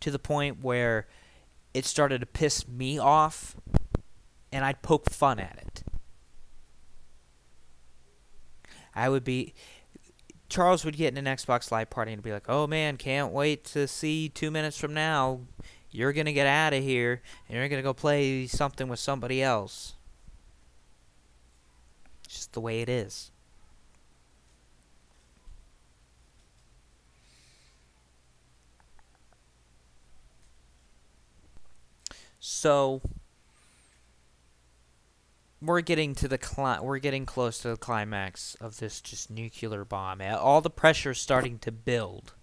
to the point where it started to piss me off and I'd poke fun at it. I would be Charles would get in an Xbox Live party and be like, "Oh man, can't wait to see 2 minutes from now. You're going to get out of here and you're going to go play something with somebody else." It's just the way it is. So we're getting to the cli- we're getting close to the climax of this just nuclear bomb. All the pressure is starting to build.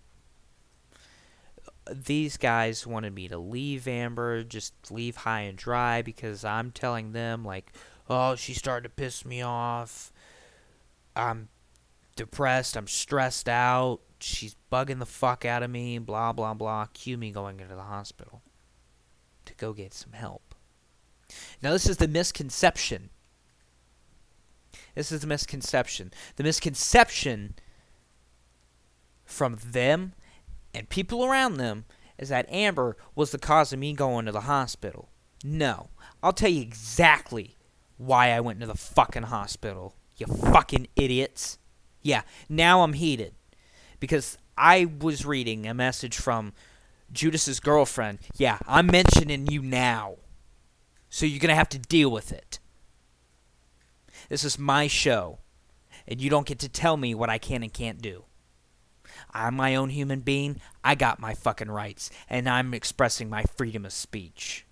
These guys wanted me to leave Amber, just leave high and dry because I'm telling them like, "Oh, she started to piss me off. I'm depressed, I'm stressed out. She's bugging the fuck out of me, blah blah blah." Cue me going into the hospital to go get some help. Now, this is the misconception. This is the misconception. The misconception from them and people around them is that Amber was the cause of me going to the hospital. No. I'll tell you exactly why I went to the fucking hospital. You fucking idiots. Yeah, now I'm heated. Because I was reading a message from Judas's girlfriend. Yeah, I'm mentioning you now. So you're going to have to deal with it. This is my show, and you don't get to tell me what I can and can't do. I'm my own human being. I got my fucking rights, and I'm expressing my freedom of speech.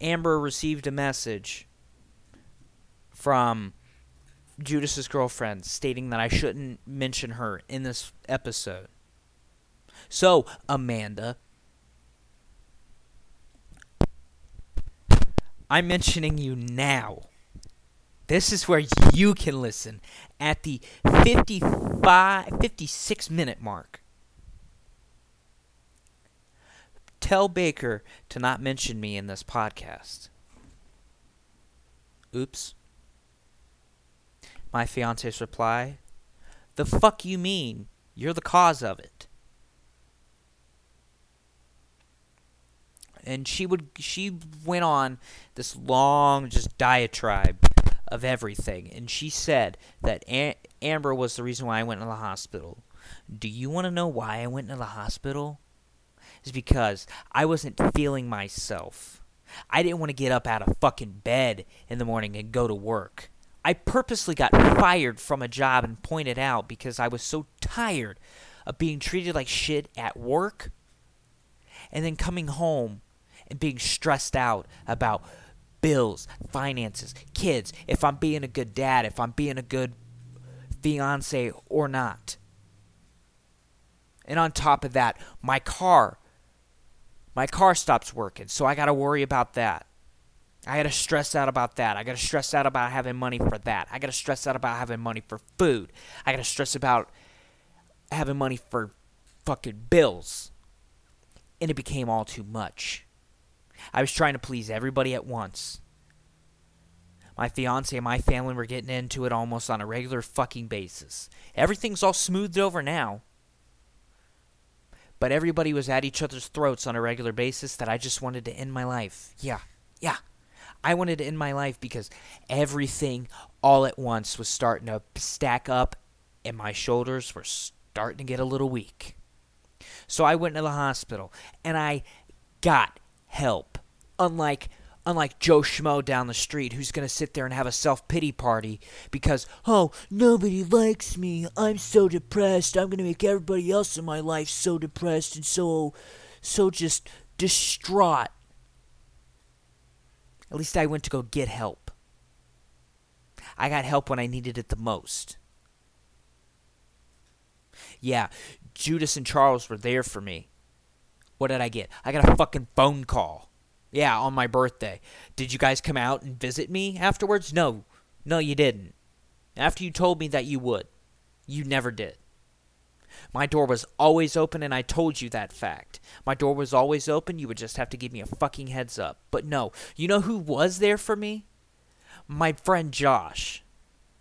Amber received a message from Judas's girlfriend stating that I shouldn't mention her in this episode. So, Amanda, I'm mentioning you now. This is where you can listen at the 55 56 minute mark. Tell Baker to not mention me in this podcast. Oops. My fiance's reply The fuck you mean? You're the cause of it. And she would she went on this long just diatribe of everything and she said that Am- Amber was the reason why I went to the hospital. Do you want to know why I went to the hospital? It's because I wasn't feeling myself. I didn't want to get up out of fucking bed in the morning and go to work. I purposely got fired from a job and pointed out because I was so tired of being treated like shit at work and then coming home and being stressed out about bills, finances, kids, if I'm being a good dad, if I'm being a good fiance or not. And on top of that, my car my car stops working, so I got to worry about that. I got to stress out about that. I got to stress out about having money for that. I got to stress out about having money for food. I got to stress about having money for fucking bills. And it became all too much. I was trying to please everybody at once. My fiance and my family were getting into it almost on a regular fucking basis. Everything's all smoothed over now. But everybody was at each other's throats on a regular basis that I just wanted to end my life. Yeah, yeah. I wanted to end my life because everything all at once was starting to stack up and my shoulders were starting to get a little weak. So I went to the hospital and I got help. Unlike unlike Joe Schmo down the street who's going to sit there and have a self-pity party because oh, nobody likes me. I'm so depressed. I'm going to make everybody else in my life so depressed and so so just distraught. At least I went to go get help. I got help when I needed it the most. Yeah, Judas and Charles were there for me. What did I get? I got a fucking phone call. Yeah, on my birthday. Did you guys come out and visit me afterwards? No. No, you didn't. After you told me that you would. You never did. My door was always open, and I told you that fact. My door was always open. You would just have to give me a fucking heads up. But no, you know who was there for me? My friend Josh.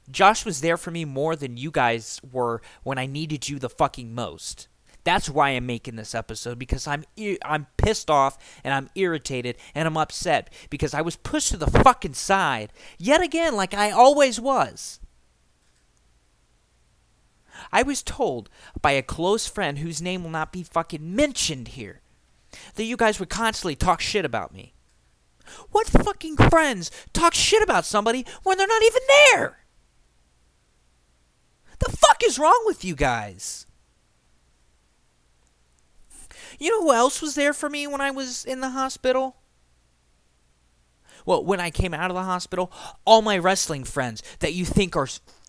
Josh was there for me more than you guys were when I needed you the fucking most. That's why I'm making this episode because I'm I'm pissed off and I'm irritated and I'm upset because I was pushed to the fucking side yet again like I always was. I was told by a close friend whose name will not be fucking mentioned here that you guys would constantly talk shit about me. What fucking friends talk shit about somebody when they're not even there? The fuck is wrong with you guys? You know who else was there for me when I was in the hospital? Well, when I came out of the hospital, all my wrestling friends that you think are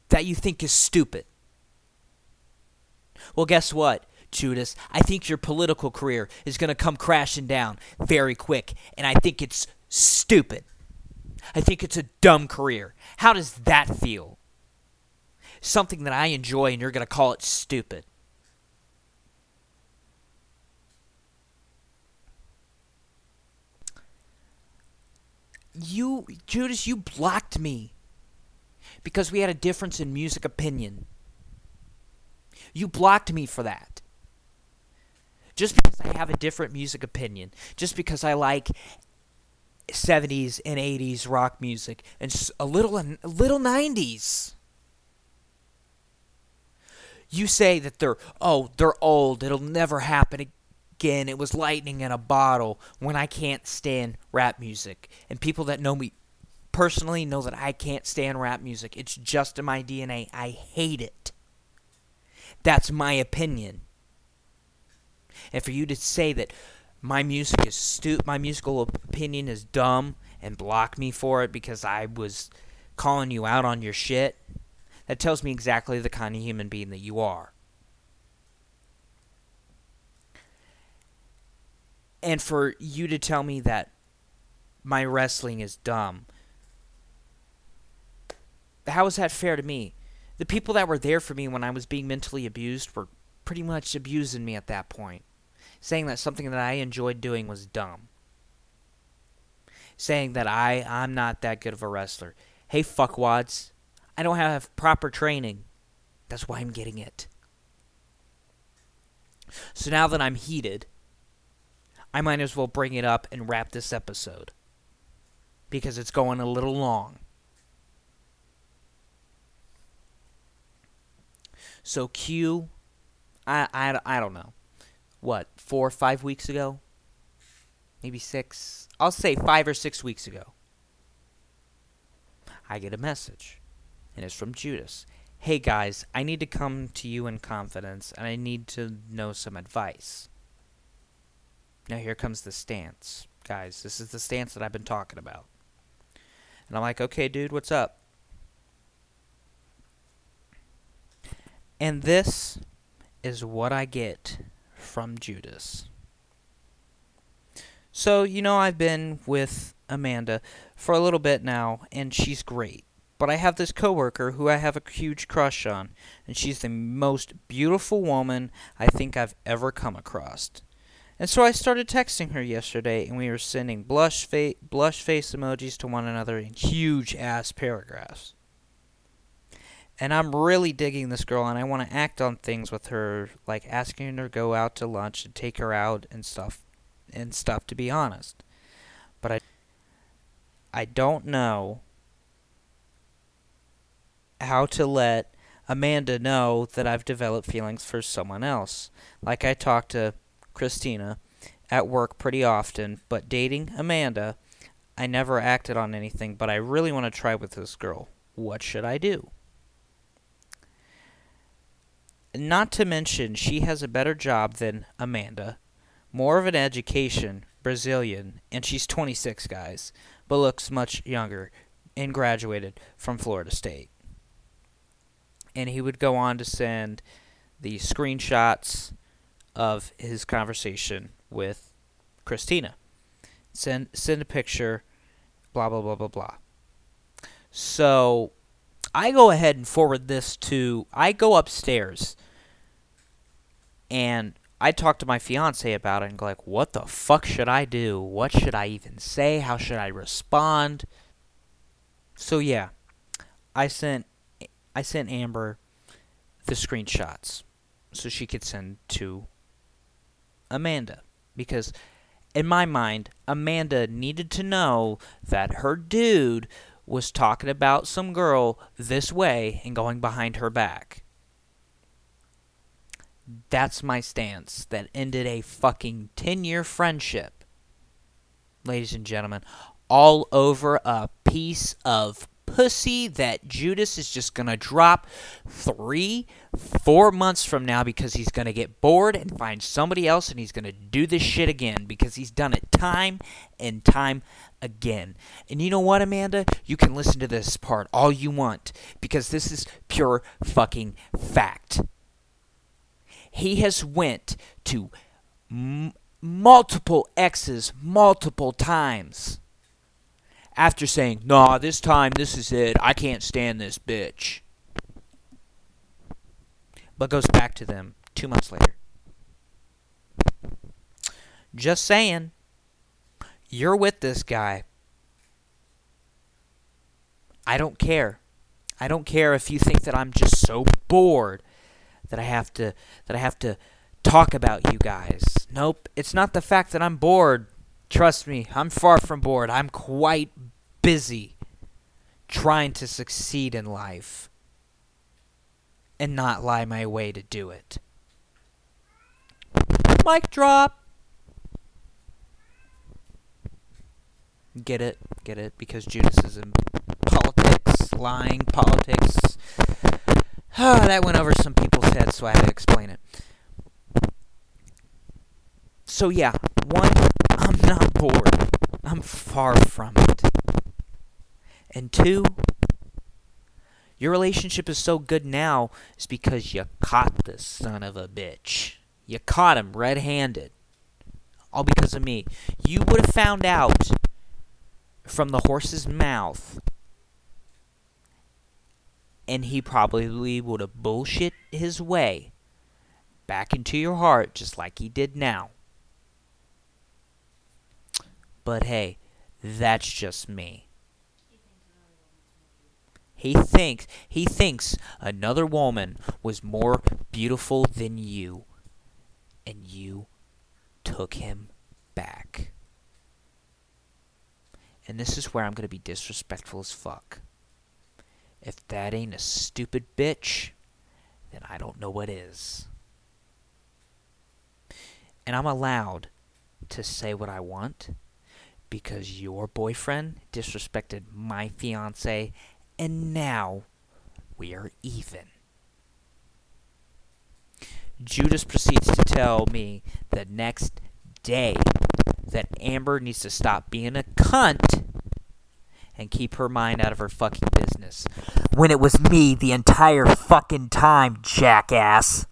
that you think is stupid. Well, guess what, Judas? I think your political career is going to come crashing down very quick, and I think it's stupid. I think it's a dumb career. How does that feel? Something that I enjoy, and you're going to call it stupid. You, Judas, you blocked me because we had a difference in music opinion. You blocked me for that. Just because I have a different music opinion, just because I like 70s and 80s rock music and a little a little 90s. You say that they're oh, they're old, it'll never happen. Ag- fucking it was lightning in a bottle when I can't stand rap music. And people that know me personally know that I can't stand rap music. It's just in my DNA. I hate it. That's my opinion. And for you to say that my music is stupid, my musical opinion is dumb and block me for it because I was calling you out on your shit, that tells me exactly the kind of human being that you are. And for you to tell me that my wrestling is dumb, how is that fair to me? The people that were there for me when I was being mentally abused were pretty much abusing me at that point, saying that something that I enjoyed doing was dumb. Saying that I I'm not that good of a wrestler. Hey fuckwads, I don't have proper training. That's why I'm getting it. So now that I'm heated, I might as well bring it up and wrap this episode. Because it's going a little long. So Q, I, I, I don't know. What, four or five weeks ago? Maybe six? I'll say five or six weeks ago. I get a message. And it's from Judas. Hey guys, I need to come to you in confidence and I need to know some advice. Now here comes the stance. Guys, this is the stance that I've been talking about. And I'm like, okay, dude, what's up? And this is what I get from Judas. So, you know, I've been with Amanda for a little bit now, and she's great. But I have this coworker who I have a huge crush on, and she's the most beautiful woman I think I've ever come across. And so I started texting her yesterday, and we were sending blush, fa- blush face emojis to one another in huge ass paragraphs. And I'm really digging this girl, and I want to act on things with her, like asking her to go out to lunch and take her out and stuff, and stuff. To be honest, but I, I don't know how to let Amanda know that I've developed feelings for someone else. Like I talked to Christina at work pretty often, but dating Amanda, I never acted on anything, but I really want to try with this girl. What should I do? Not to mention, she has a better job than Amanda, more of an education, Brazilian, and she's 26, guys, but looks much younger and graduated from Florida State. And he would go on to send the screenshots of his conversation with Christina. Send send a picture, blah blah blah blah blah. So I go ahead and forward this to I go upstairs and I talk to my fiance about it and go like, what the fuck should I do? What should I even say? How should I respond? So yeah, I sent I sent Amber the screenshots so she could send to Amanda because in my mind Amanda needed to know that her dude was talking about some girl this way and going behind her back. That's my stance that ended a fucking 10 year friendship. Ladies and gentlemen, all over a piece of pussy that Judas is just gonna drop three, four months from now because he's gonna get bored and find somebody else and he's gonna do this shit again because he's done it time and time again. And you know what, Amanda? You can listen to this part all you want because this is pure fucking fact. He has went to m- multiple exes multiple times after saying, "Nah, this time this is it. I can't stand this bitch." But goes back to them 2 months later. Just saying. You're with this guy. I don't care. I don't care if you think that I'm just so bored that I have to that I have to talk about you guys. Nope, it's not the fact that I'm bored. Trust me, I'm far from bored. I'm quite busy trying to succeed in life and not lie my way to do it. Mic drop. Get it, get it, because Judas is in politics, lying politics. Oh, that went over some people's heads, so I had to explain it. So yeah, one, I'm not bored. I'm far from it. And two, your relationship is so good now is because you caught this son of a bitch. You caught him red-handed. All because of me. You would have found out from the horse's mouth and he probably would have bullshit his way back into your heart just like he did now. But hey, that's just me. He thinks he thinks another woman was more beautiful than you and you took him back. And this is where I'm going to be disrespectful as fuck. If that ain't a stupid bitch, then I don't know what is. And I'm allowed to say what I want because your boyfriend disrespected my fiance and now we are even. Judas proceeds to tell me the next day that Amber needs to stop being a cunt and keep her mind out of her fucking business. When it was me the entire fucking time, jackass.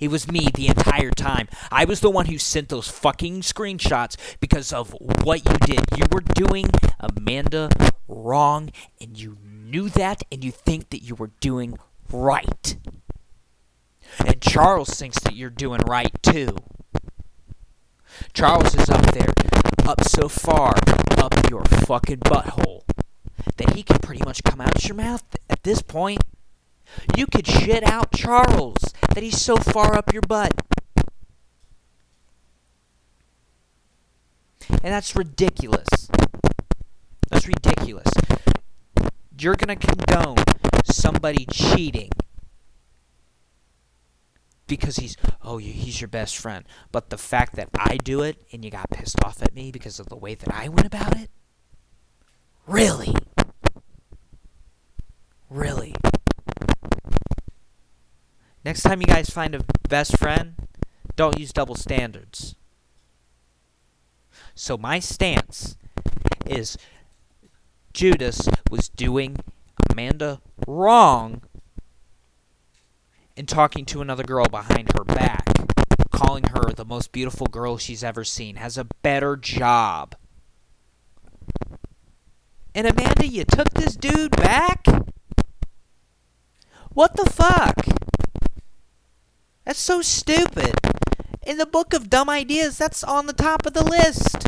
It was me the entire time. I was the one who sent those fucking screenshots because of what you did. You were doing Amanda wrong, and you knew that, and you think that you were doing right. And Charles thinks that you're doing right too. Charles is up there, up so far up your fucking butthole that he can pretty much come out of your mouth at this point. You could shit out Charles that he's so far up your butt. And that's ridiculous. Ridiculous. You're going to condone somebody cheating because he's oh he's your best friend. But the fact that i do it and you got pissed off at me because of the way that i went about it? Really? Really? Next time you guys find a best friend don't use double standards. So my stance is judas was doing amanda wrong and talking to another girl behind her back, calling her the most beautiful girl she's ever seen, has a better job. And Amanda, you took this dude back? What the fuck? That's so stupid. In the book of dumb ideas, that's on the top of the list.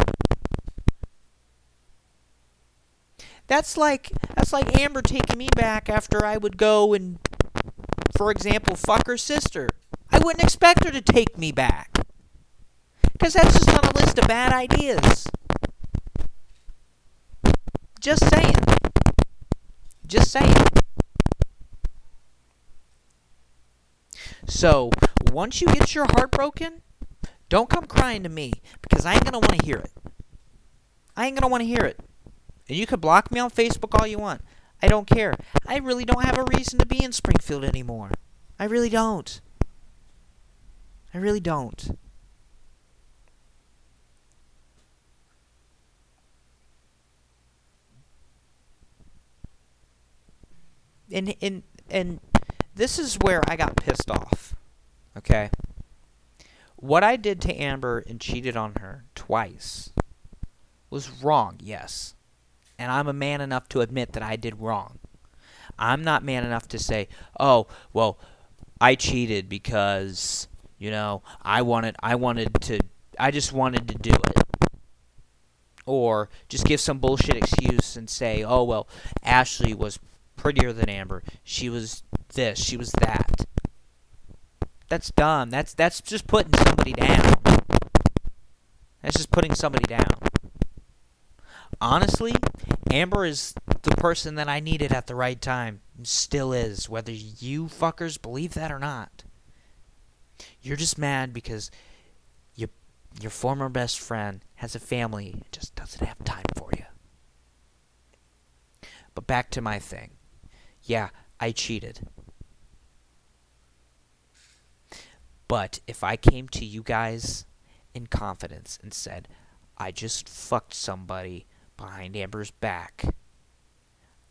That's like that's like Amber taking me back after I would go and for example, fuck her sister. I wouldn't expect her to take me back. Because that's just on a list of bad ideas. Just saying. Just saying. So, once you get your heart broken, don't come crying to me because I ain't going to want to hear it. I ain't going to want to hear it. And you can block me on Facebook all you want. I don't care. I really don't have a reason to be in Springfield anymore. I really don't. I really don't. And and and this is where I got pissed off. Okay? What I did to Amber and cheated on her twice was wrong, yes and I'm a man enough to admit that I did wrong. I'm not man enough to say, "Oh, well, I cheated because, you know, I wanted I wanted to I just wanted to do it." Or just give some bullshit excuse and say, "Oh, well, Ashley was prettier than Amber. She was this, she was that." That's dumb. That's that's just putting somebody down. That's just putting somebody down honestly, Amber is the person that I needed at the right time. Still is, whether you fuckers believe that or not. You're just mad because you, your former best friend has a family, and just doesn't have time for you. But back to my thing. Yeah, I cheated. But if I came to you guys in confidence and said, I just fucked somebody behind Amber's back,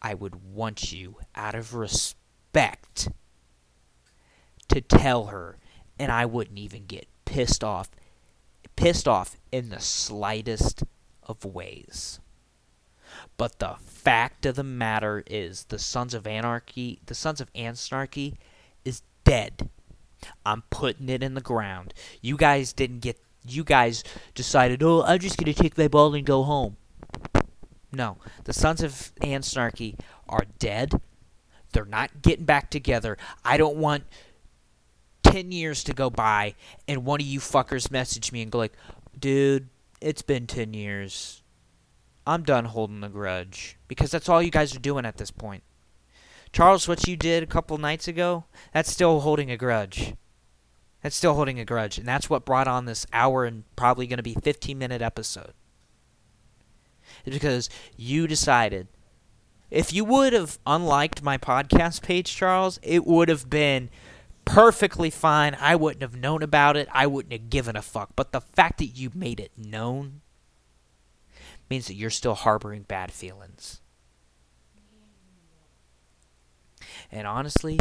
I would want you, out of respect, to tell her, and I wouldn't even get pissed off, pissed off in the slightest of ways. But the fact of the matter is, the Sons of Anarchy, the Sons of Ansnarchy, is dead. I'm putting it in the ground. You guys didn't get. You guys decided, oh, I'm just gonna take my ball and go home. No, the Sons of Ansnarchy are dead. They're not getting back together. I don't want 10 years to go by and one of you fuckers message me and go like, dude, it's been 10 years. I'm done holding the grudge. Because that's all you guys are doing at this point. Charles, what you did a couple nights ago, that's still holding a grudge. That's still holding a grudge. And that's what brought on this hour and probably going to be 15 minute episode. It's because you decided. If you would have unliked my podcast page, Charles, it would have been perfectly fine. I wouldn't have known about it. I wouldn't have given a fuck. But the fact that you made it known means that you're still harboring bad feelings. And honestly,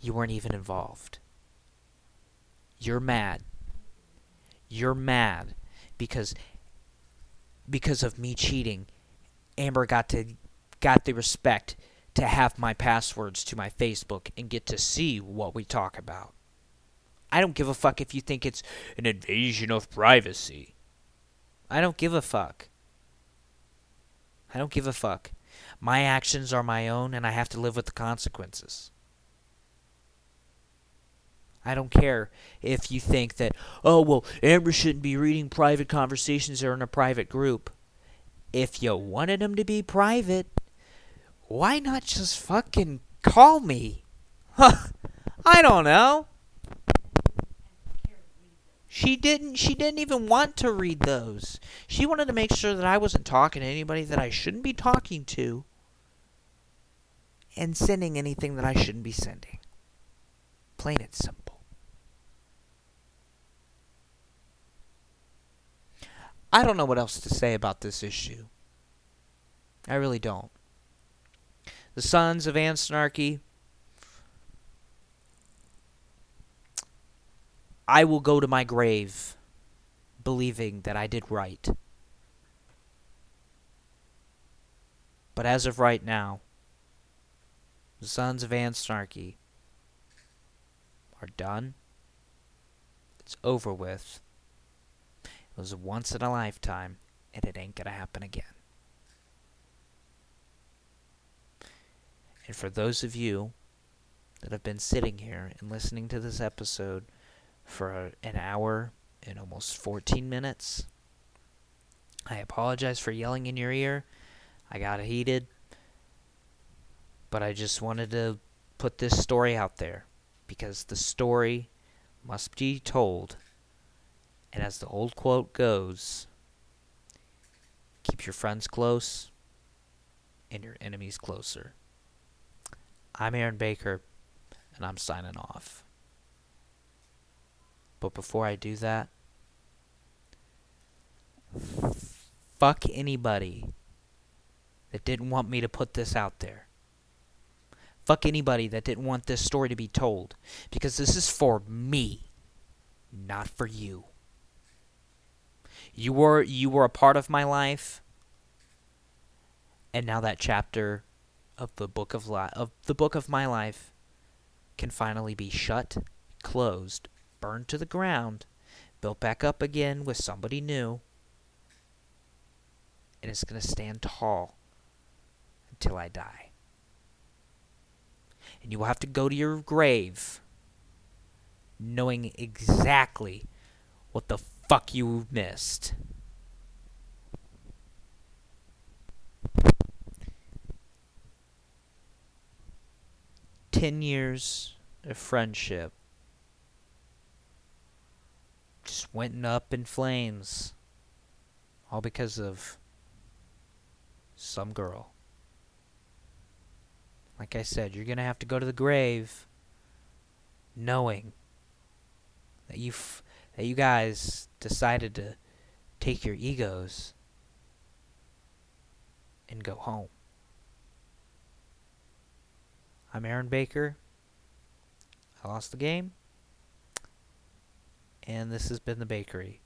you weren't even involved. You're mad. You're mad because because of me cheating, Amber got to got the respect to have my passwords to my Facebook and get to see what we talk about. I don't give a fuck if you think it's an invasion of privacy. I don't give a fuck. I don't give a fuck. My actions are my own and I have to live with the consequences. I don't care if you think that, oh, well, Amber shouldn't be reading private conversations or in a private group. If you wanted them to be private, why not just fucking call me? Huh. I don't know. She didn't she didn't even want to read those. She wanted to make sure that I wasn't talking to anybody that I shouldn't be talking to and sending anything that I shouldn't be sending. Plain and simple. I don't know what else to say about this issue. I really don't. The Sons of Ansnarchy. I will go to my grave believing that I did right. But as of right now, the Sons of Ansnarchy are done. It's over with. It was once in a lifetime, and it ain't gonna happen again. And for those of you that have been sitting here and listening to this episode for an hour and almost 14 minutes, I apologize for yelling in your ear. I got heated. But I just wanted to put this story out there because the story must be told. And as the old quote goes, keep your friends close and your enemies closer. I'm Aaron Baker, and I'm signing off. But before I do that, fuck anybody that didn't want me to put this out there. Fuck anybody that didn't want this story to be told. Because this is for me, not for you. You were you were a part of my life. And now that chapter of the book of li- of the book of my life can finally be shut, closed, burned to the ground, built back up again with somebody new. And it's going to stand tall until I die and you will have to go to your grave knowing exactly what the fuck you missed. Ten years of friendship just went up in flames All because of some girl. Like I said, you're going to have to go to the grave knowing that you that you guys decided to take your egos and go home. I'm Aaron Baker. I lost the game. And this has been the bakery.